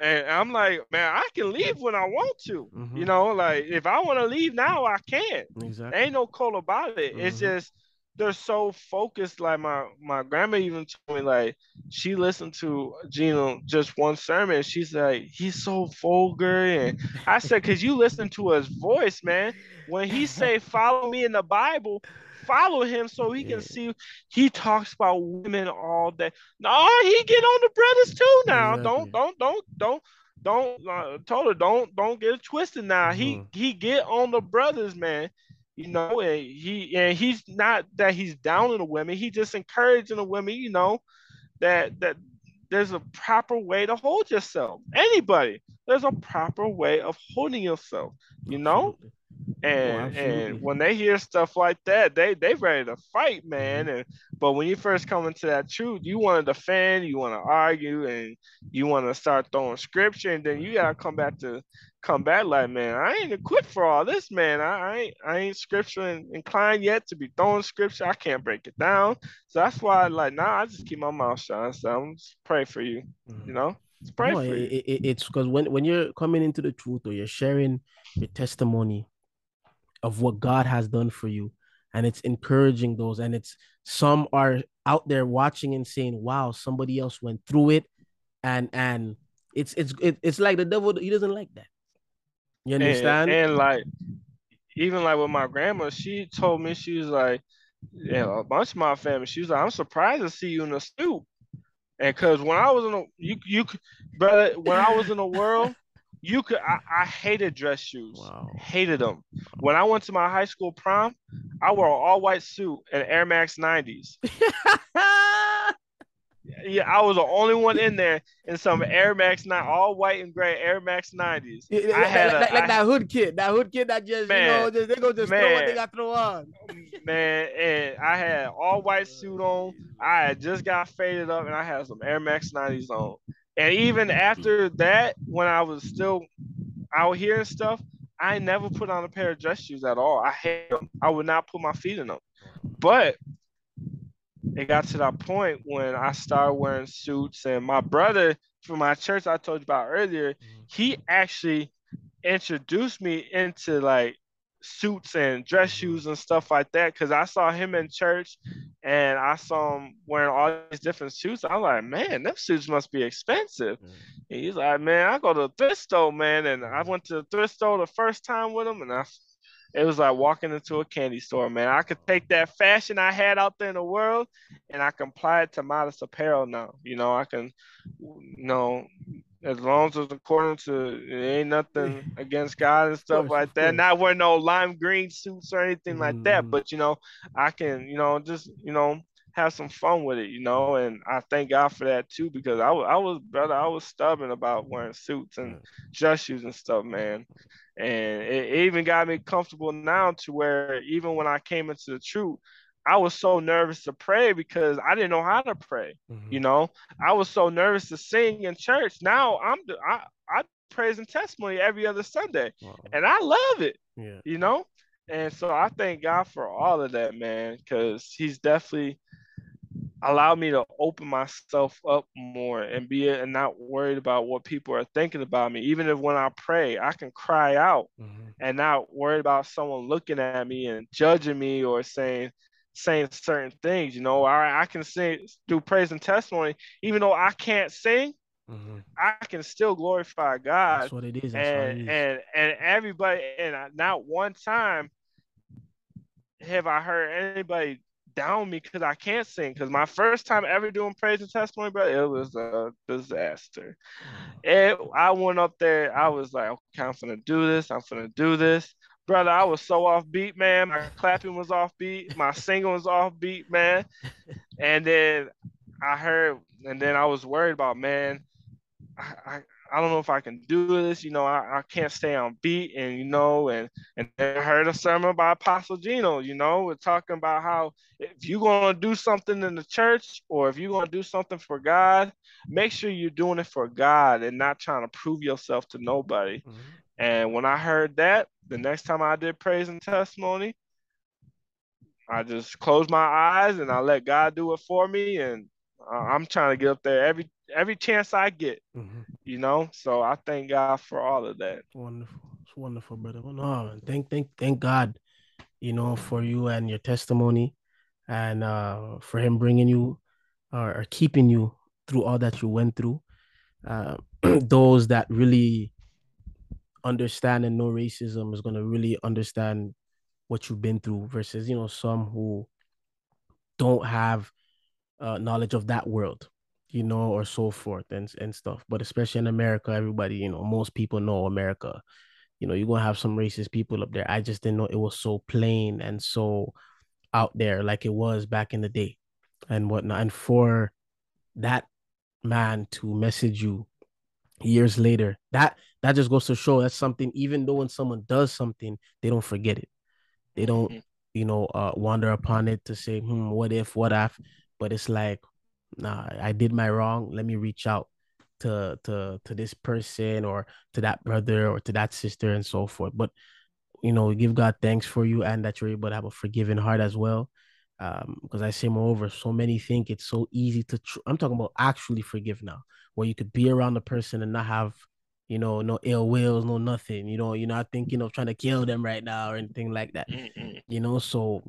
And I'm like, man, I can leave when I want to. Mm-hmm. You know, like if I want to leave now, I can. Exactly. Ain't no call about it. Mm-hmm. It's just they're so focused. Like my my grandma even told me, like she listened to Gino just one sermon. She's like, he's so vulgar, and I said, cause you listen to his voice, man. When he say, "Follow me in the Bible," follow him so he can see. He talks about women all day. No, he get on the brothers too now. Don't don't don't don't don't uh, told her don't don't get it twisted now. Mm-hmm. He he get on the brothers, man. You know, and he and he's not that he's down on the women, he just encouraging the women, you know, that that there's a proper way to hold yourself. Anybody, there's a proper way of holding yourself, you know? And oh, and when they hear stuff like that, they they ready to fight, man. And but when you first come into that truth, you want to defend, you want to argue, and you want to start throwing scripture, and then you gotta come back to come back like, man, I ain't equipped for all this, man. I, I ain't I ain't scripture inclined yet to be throwing scripture. I can't break it down. So that's why, like, now nah, I just keep my mouth shut. So I'm just pray for you, mm-hmm. you know. It's pray no, for it, you. It, it's because when when you're coming into the truth or you're sharing your testimony of what God has done for you, and it's encouraging those, and it's some are out there watching and saying, "Wow, somebody else went through it," and and it's it's it, it's like the devil. He doesn't like that. You understand? And, and like even like with my grandma, she told me she was like, yeah, a bunch of my family. She was like, I'm surprised to see you in a suit. And cause when I was in a you you brother, when I was in the world, you could I, I hated dress shoes. Wow. Hated them. When I went to my high school prom, I wore an all white suit and Air Max 90s. yeah, I was the only one in there in some Air Max nine, all white and gray Air Max nineties. I had like, a, like I, that hood kid, that hood kid that just man, you know just, they go just man, throw what they got throw on. Man, and I had all white suit on. I had just got faded up, and I had some Air Max nineties on. And even after that, when I was still out here and stuff, I never put on a pair of dress shoes at all. I hate them. I would not put my feet in them. But it got to that point when I started wearing suits, and my brother from my church I told you about earlier, mm-hmm. he actually introduced me into like suits and dress mm-hmm. shoes and stuff like that because I saw him in church and I saw him wearing all these different suits. I'm like, man, them suits must be expensive. And he's like, man, I go to the thrift store, man, and I went to the thrift store the first time with him, and I it was like walking into a candy store, man. I could take that fashion I had out there in the world and I can apply it to modest apparel now. You know, I can, you know, as long as it's according to it ain't nothing against God and stuff course, like that. Not wearing no lime green suits or anything mm. like that, mm-hmm. but you know, I can, you know, just you know, have some fun with it, you know. And I thank God for that too, because I was, I was, brother, I was stubborn about wearing suits and dress shoes and stuff, man and it, even got me comfortable now to where even when I came into the truth, I was so nervous to pray because I didn't know how to pray. Mm-hmm. You know, I was so nervous to sing in church. Now I'm I I praise and testimony every other Sunday, wow. and I love it. Yeah. You know, and so I thank God for all of that, man, because He's definitely allow me to open myself up more and be and not worried about what people are thinking about me. Even if when I pray, I can cry out mm-hmm. and not worried about someone looking at me and judging me or saying saying certain things. You know, I I can sing do praise and testimony, even though I can't sing. Mm-hmm. I can still glorify God. That's what it is. That's and, and and everybody and not one time have I heard anybody down me because I can't sing. Because my first time ever doing praise and testimony, bro, it was a disaster. And I went up there, I was like, okay, I'm gonna do this. I'm gonna do this. Brother, I was so off beat, man. My clapping was off beat. My singing was off beat, man. And then I heard, and then I was worried about, man, I I don't know if I can do this. You know, I, I can't stay on beat, and you know, and and I heard a sermon by Apostle Gino. You know, we're talking about how if you're gonna do something in the church, or if you're gonna do something for God, make sure you're doing it for God and not trying to prove yourself to nobody. Mm-hmm. And when I heard that, the next time I did praise and testimony, I just closed my eyes and I let God do it for me, and I'm trying to get up there every every chance I get. Mm-hmm. You know, so I thank God for all of that. Wonderful, it's wonderful, brother. Well, no, thank thank thank God, you know, for you and your testimony, and uh, for Him bringing you or, or keeping you through all that you went through. Uh, those that really understand and know racism is going to really understand what you've been through versus you know some who don't have uh, knowledge of that world you know, or so forth and and stuff. But especially in America, everybody, you know, most people know America you know, you're gonna have some racist people up there. I just didn't know it was so plain and so out there like it was back in the day and whatnot. And for that man to message you years later, that that just goes to show that's something, even though when someone does something, they don't forget it. They don't, mm-hmm. you know, uh, wander upon it to say, hmm, what if, what if? But it's like, nah, I did my wrong. Let me reach out to to to this person or to that brother or to that sister and so forth. But you know, give God thanks for you and that you're able to have a forgiving heart as well. Um, because I say moreover, so many think it's so easy to tr- I'm talking about actually forgive now, where you could be around the person and not have, you know, no ill wills, no nothing. You know, you're not thinking of trying to kill them right now or anything like that. You know, so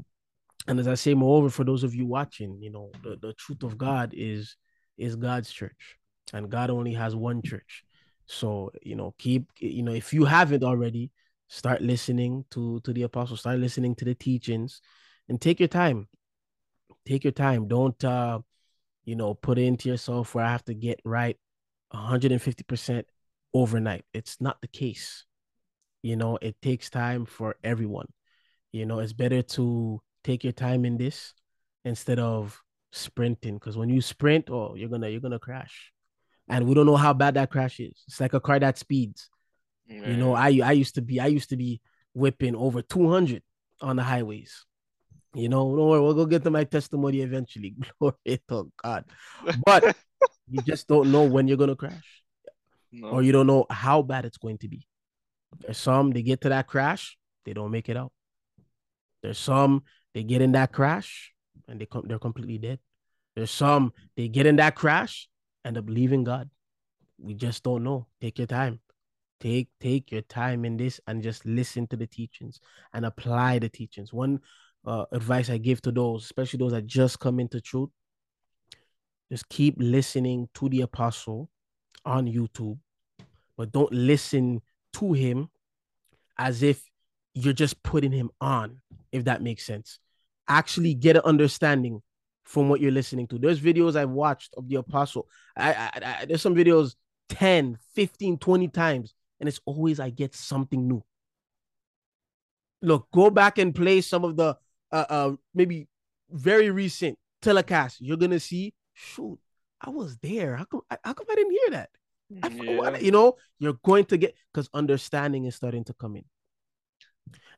and as I say moreover, for those of you watching, you know, the, the truth of God is is God's church. And God only has one church. So, you know, keep, you know, if you haven't already, start listening to to the apostles, start listening to the teachings and take your time. Take your time. Don't uh you know put into yourself where i have to get right 150% overnight. It's not the case. You know it takes time for everyone. You know it's better to take your time in this instead of sprinting because when you sprint oh you're gonna you're gonna crash and we don't know how bad that crash is it's like a car that speeds. You know, I I used to be I used to be whipping over 200 on the highways. You know, don't worry, we'll go get to my testimony eventually. Glory to God. But you just don't know when you're gonna crash. No. Or you don't know how bad it's going to be. There's some they get to that crash, they don't make it out. There's some they get in that crash and they come they're completely dead. There's some they get in that crash, end up leaving God. We just don't know. Take your time take take your time in this and just listen to the teachings and apply the teachings one uh, advice i give to those especially those that just come into truth just keep listening to the apostle on youtube but don't listen to him as if you're just putting him on if that makes sense actually get an understanding from what you're listening to there's videos i've watched of the apostle I, I, I there's some videos 10 15 20 times and it's always I get something new. Look, go back and play some of the uh, uh maybe very recent telecast. You're gonna see, shoot, I was there. How come? How come I didn't hear that? I, yeah. you know, you're going to get because understanding is starting to come in.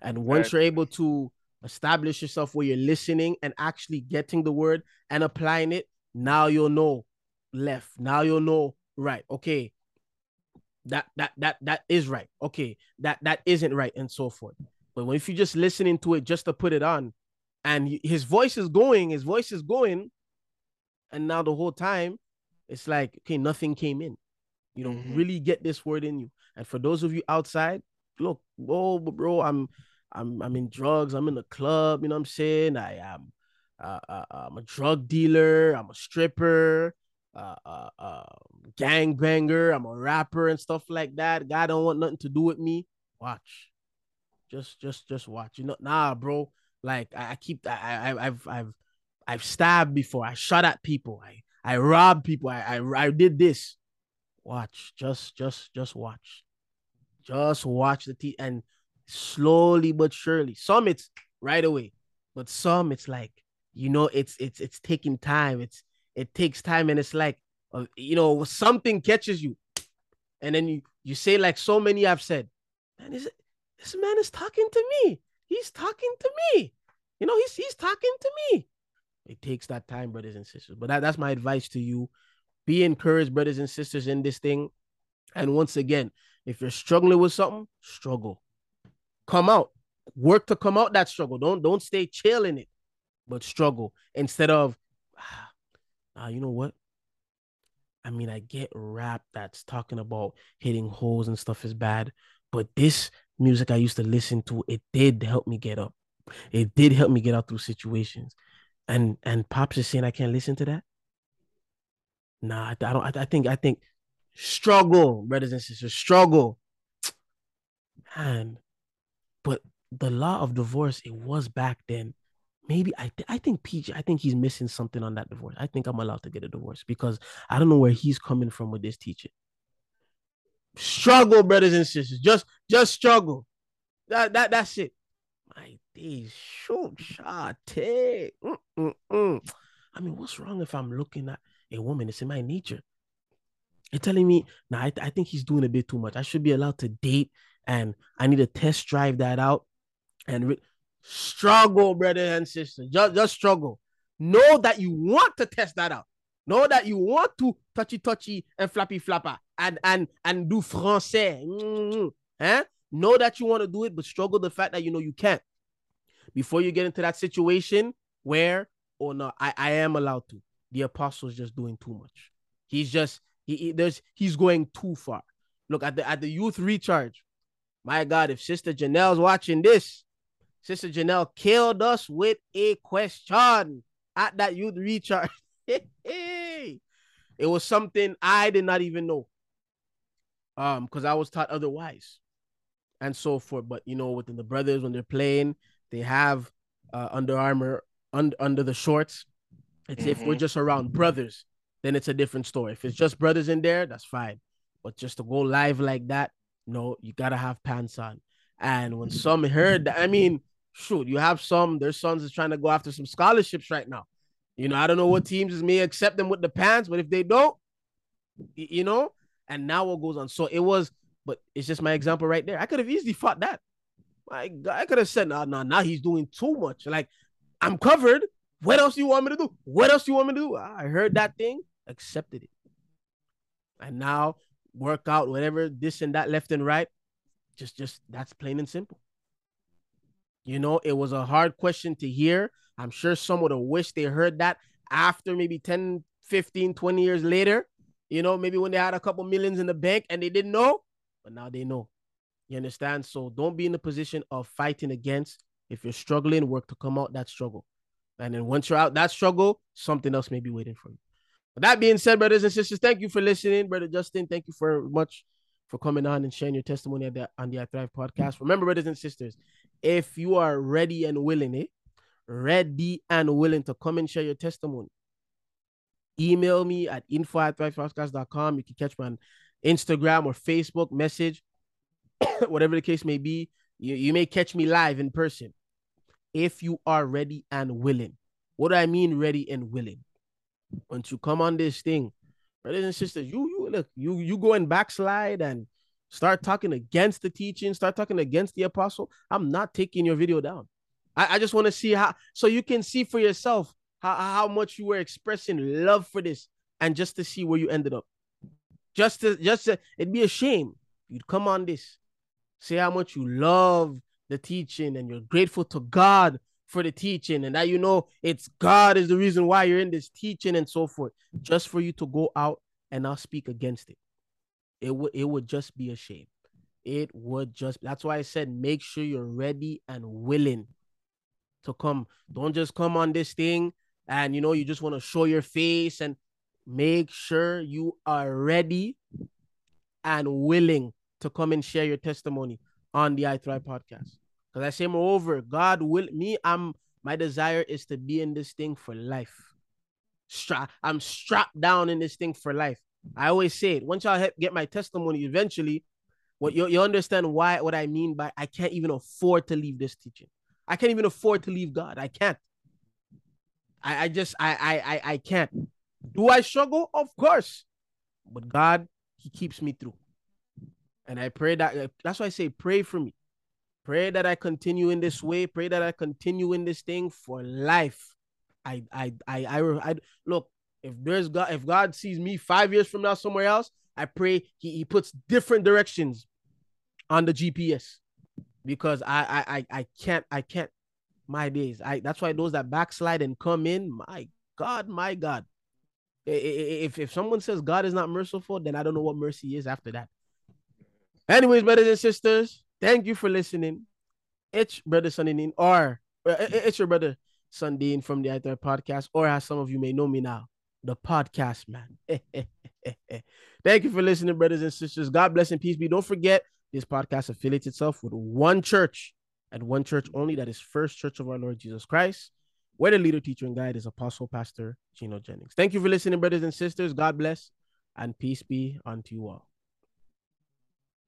And once right. you're able to establish yourself where you're listening and actually getting the word and applying it, now you'll know left. Now you'll know right. Okay, that that that that is right okay that that isn't right and so forth but if you're just listening to it just to put it on and his voice is going his voice is going and now the whole time it's like okay nothing came in you know mm-hmm. really get this word in you and for those of you outside look oh bro i'm i'm i'm in drugs i'm in the club you know what i'm saying i am uh, uh, i'm a drug dealer i'm a stripper uh, uh, uh, gang banger. I'm a rapper and stuff like that. Guy don't want nothing to do with me. Watch, just, just, just watch. You know, nah, bro. Like I, I keep, I, I, I've, I've, I've stabbed before. I shot at people. I, I robbed people. I, I, I did this. Watch, just, just, just watch. Just watch the T and slowly but surely. Some it's right away, but some it's like you know, it's it's it's taking time. It's it takes time and it's like uh, you know something catches you and then you you say like so many have said man is it this man is talking to me. He's talking to me. You know he's he's talking to me. It takes that time brothers and sisters. But that, that's my advice to you. Be encouraged brothers and sisters in this thing. And once again if you're struggling with something struggle come out work to come out that struggle don't don't stay chill in it but struggle instead of ah, you know what? I mean, I get rap that's talking about hitting holes and stuff is bad, but this music I used to listen to, it did help me get up. It did help me get out through situations. And and Pops is saying I can't listen to that. Nah, I, don't. I think I think struggle, brothers and sisters, struggle. Man, but the law of divorce, it was back then maybe I th- I think PJ I think he's missing something on that divorce. I think I'm allowed to get a divorce because I don't know where he's coming from with this teaching. struggle, brothers and sisters. Just just struggle. That that that's it. My days, shoot, shot, take. Mm, mm, mm. I mean, what's wrong if I'm looking at a woman? It's in my nature. You're telling me, now nah, I, I think he's doing a bit too much. I should be allowed to date and I need to test drive that out and re- struggle, brother and sister. Just, just struggle. Know that you want to test that out. Know that you want to touchy touchy and flappy flapper and and and do français. Mm-hmm. Eh? Know that you want to do it, but struggle the fact that you know you can't. Before you get into that situation where, oh no, I, I am allowed to. The apostle is just doing too much. He's just he, he there's he's going too far. Look at the at the youth recharge. My God, if Sister Janelle's watching this, Sister Janelle killed us with a question at that youth recharge. it was something I did not even know. Um, because I was taught otherwise, and so forth. But you know, within the brothers, when they're playing, they have uh, Under Armour un- under the shorts. It's mm-hmm. if we're mm-hmm. just around brothers, then it's a different story. If it's just brothers in there, that's fine. But just to go live like that, no, you gotta have pants on. And when mm-hmm. some heard that, I mean, shoot, you have some, their sons is trying to go after some scholarships right now. You know, I don't know what teams may accept them with the pants, but if they don't, you know, and now what goes on. So it was, but it's just my example right there. I could have easily fought that. My God, I could have said, no, no, now he's doing too much. Like, I'm covered. What else do you want me to do? What else do you want me to do? I heard that thing, accepted it. And now work out whatever, this and that, left and right. Just, just that's plain and simple. You know, it was a hard question to hear. I'm sure some would have wished they heard that after maybe 10, 15, 20 years later. You know, maybe when they had a couple millions in the bank and they didn't know, but now they know. You understand? So don't be in the position of fighting against. If you're struggling, work to come out that struggle. And then once you're out that struggle, something else may be waiting for you. That being said, brothers and sisters, thank you for listening. Brother Justin, thank you for much for coming on and sharing your testimony the, on the I Thrive podcast. Remember, brothers and sisters, if you are ready and willing, eh? Ready and willing to come and share your testimony, email me at info at thrivepodcast.com. You can catch me on Instagram or Facebook message, whatever the case may be. You, you may catch me live in person if you are ready and willing. What do I mean, ready and willing? Once you come on this thing, brothers and sisters, you you look, you you go and backslide and start talking against the teaching, start talking against the apostle. I'm not taking your video down. I, I just want to see how so you can see for yourself how, how much you were expressing love for this and just to see where you ended up. Just to just to, it'd be a shame you'd come on this, say how much you love the teaching and you're grateful to God for the teaching and that you know it's God is the reason why you're in this teaching and so forth, just for you to go out and not speak against it. It would it would just be a shame. It would just that's why I said make sure you're ready and willing to come. Don't just come on this thing and you know you just want to show your face and make sure you are ready and willing to come and share your testimony on the I Thrive podcast. Because I say, moreover, God will me. I'm my desire is to be in this thing for life. Stra- I'm strapped down in this thing for life. I always say it. Once y'all get my testimony, eventually, what you, you understand why what I mean by I can't even afford to leave this teaching. I can't even afford to leave God. I can't. I, I just I, I I I can't. Do I struggle? Of course. But God, He keeps me through. And I pray that that's why I say pray for me. Pray that I continue in this way. Pray that I continue in this thing for life. I, I, I, I, I look. If there's God, if God sees me five years from now somewhere else, I pray He, he puts different directions on the GPS because I, I, I, I can't, I can't. My days. I. That's why those that backslide and come in. My God, my God. If if someone says God is not merciful, then I don't know what mercy is after that. Anyways, brothers and sisters, Thank you for listening. It's brother Sundin, or uh, it's your brother Sundin from the Other Podcast, or as some of you may know me now, the podcast man. Thank you for listening, brothers and sisters. God bless and peace be. Don't forget, this podcast affiliates itself with one church and one church only. That is First Church of our Lord Jesus Christ, where the leader, teacher, and guide is Apostle Pastor Gino Jennings. Thank you for listening, brothers and sisters. God bless and peace be unto you all.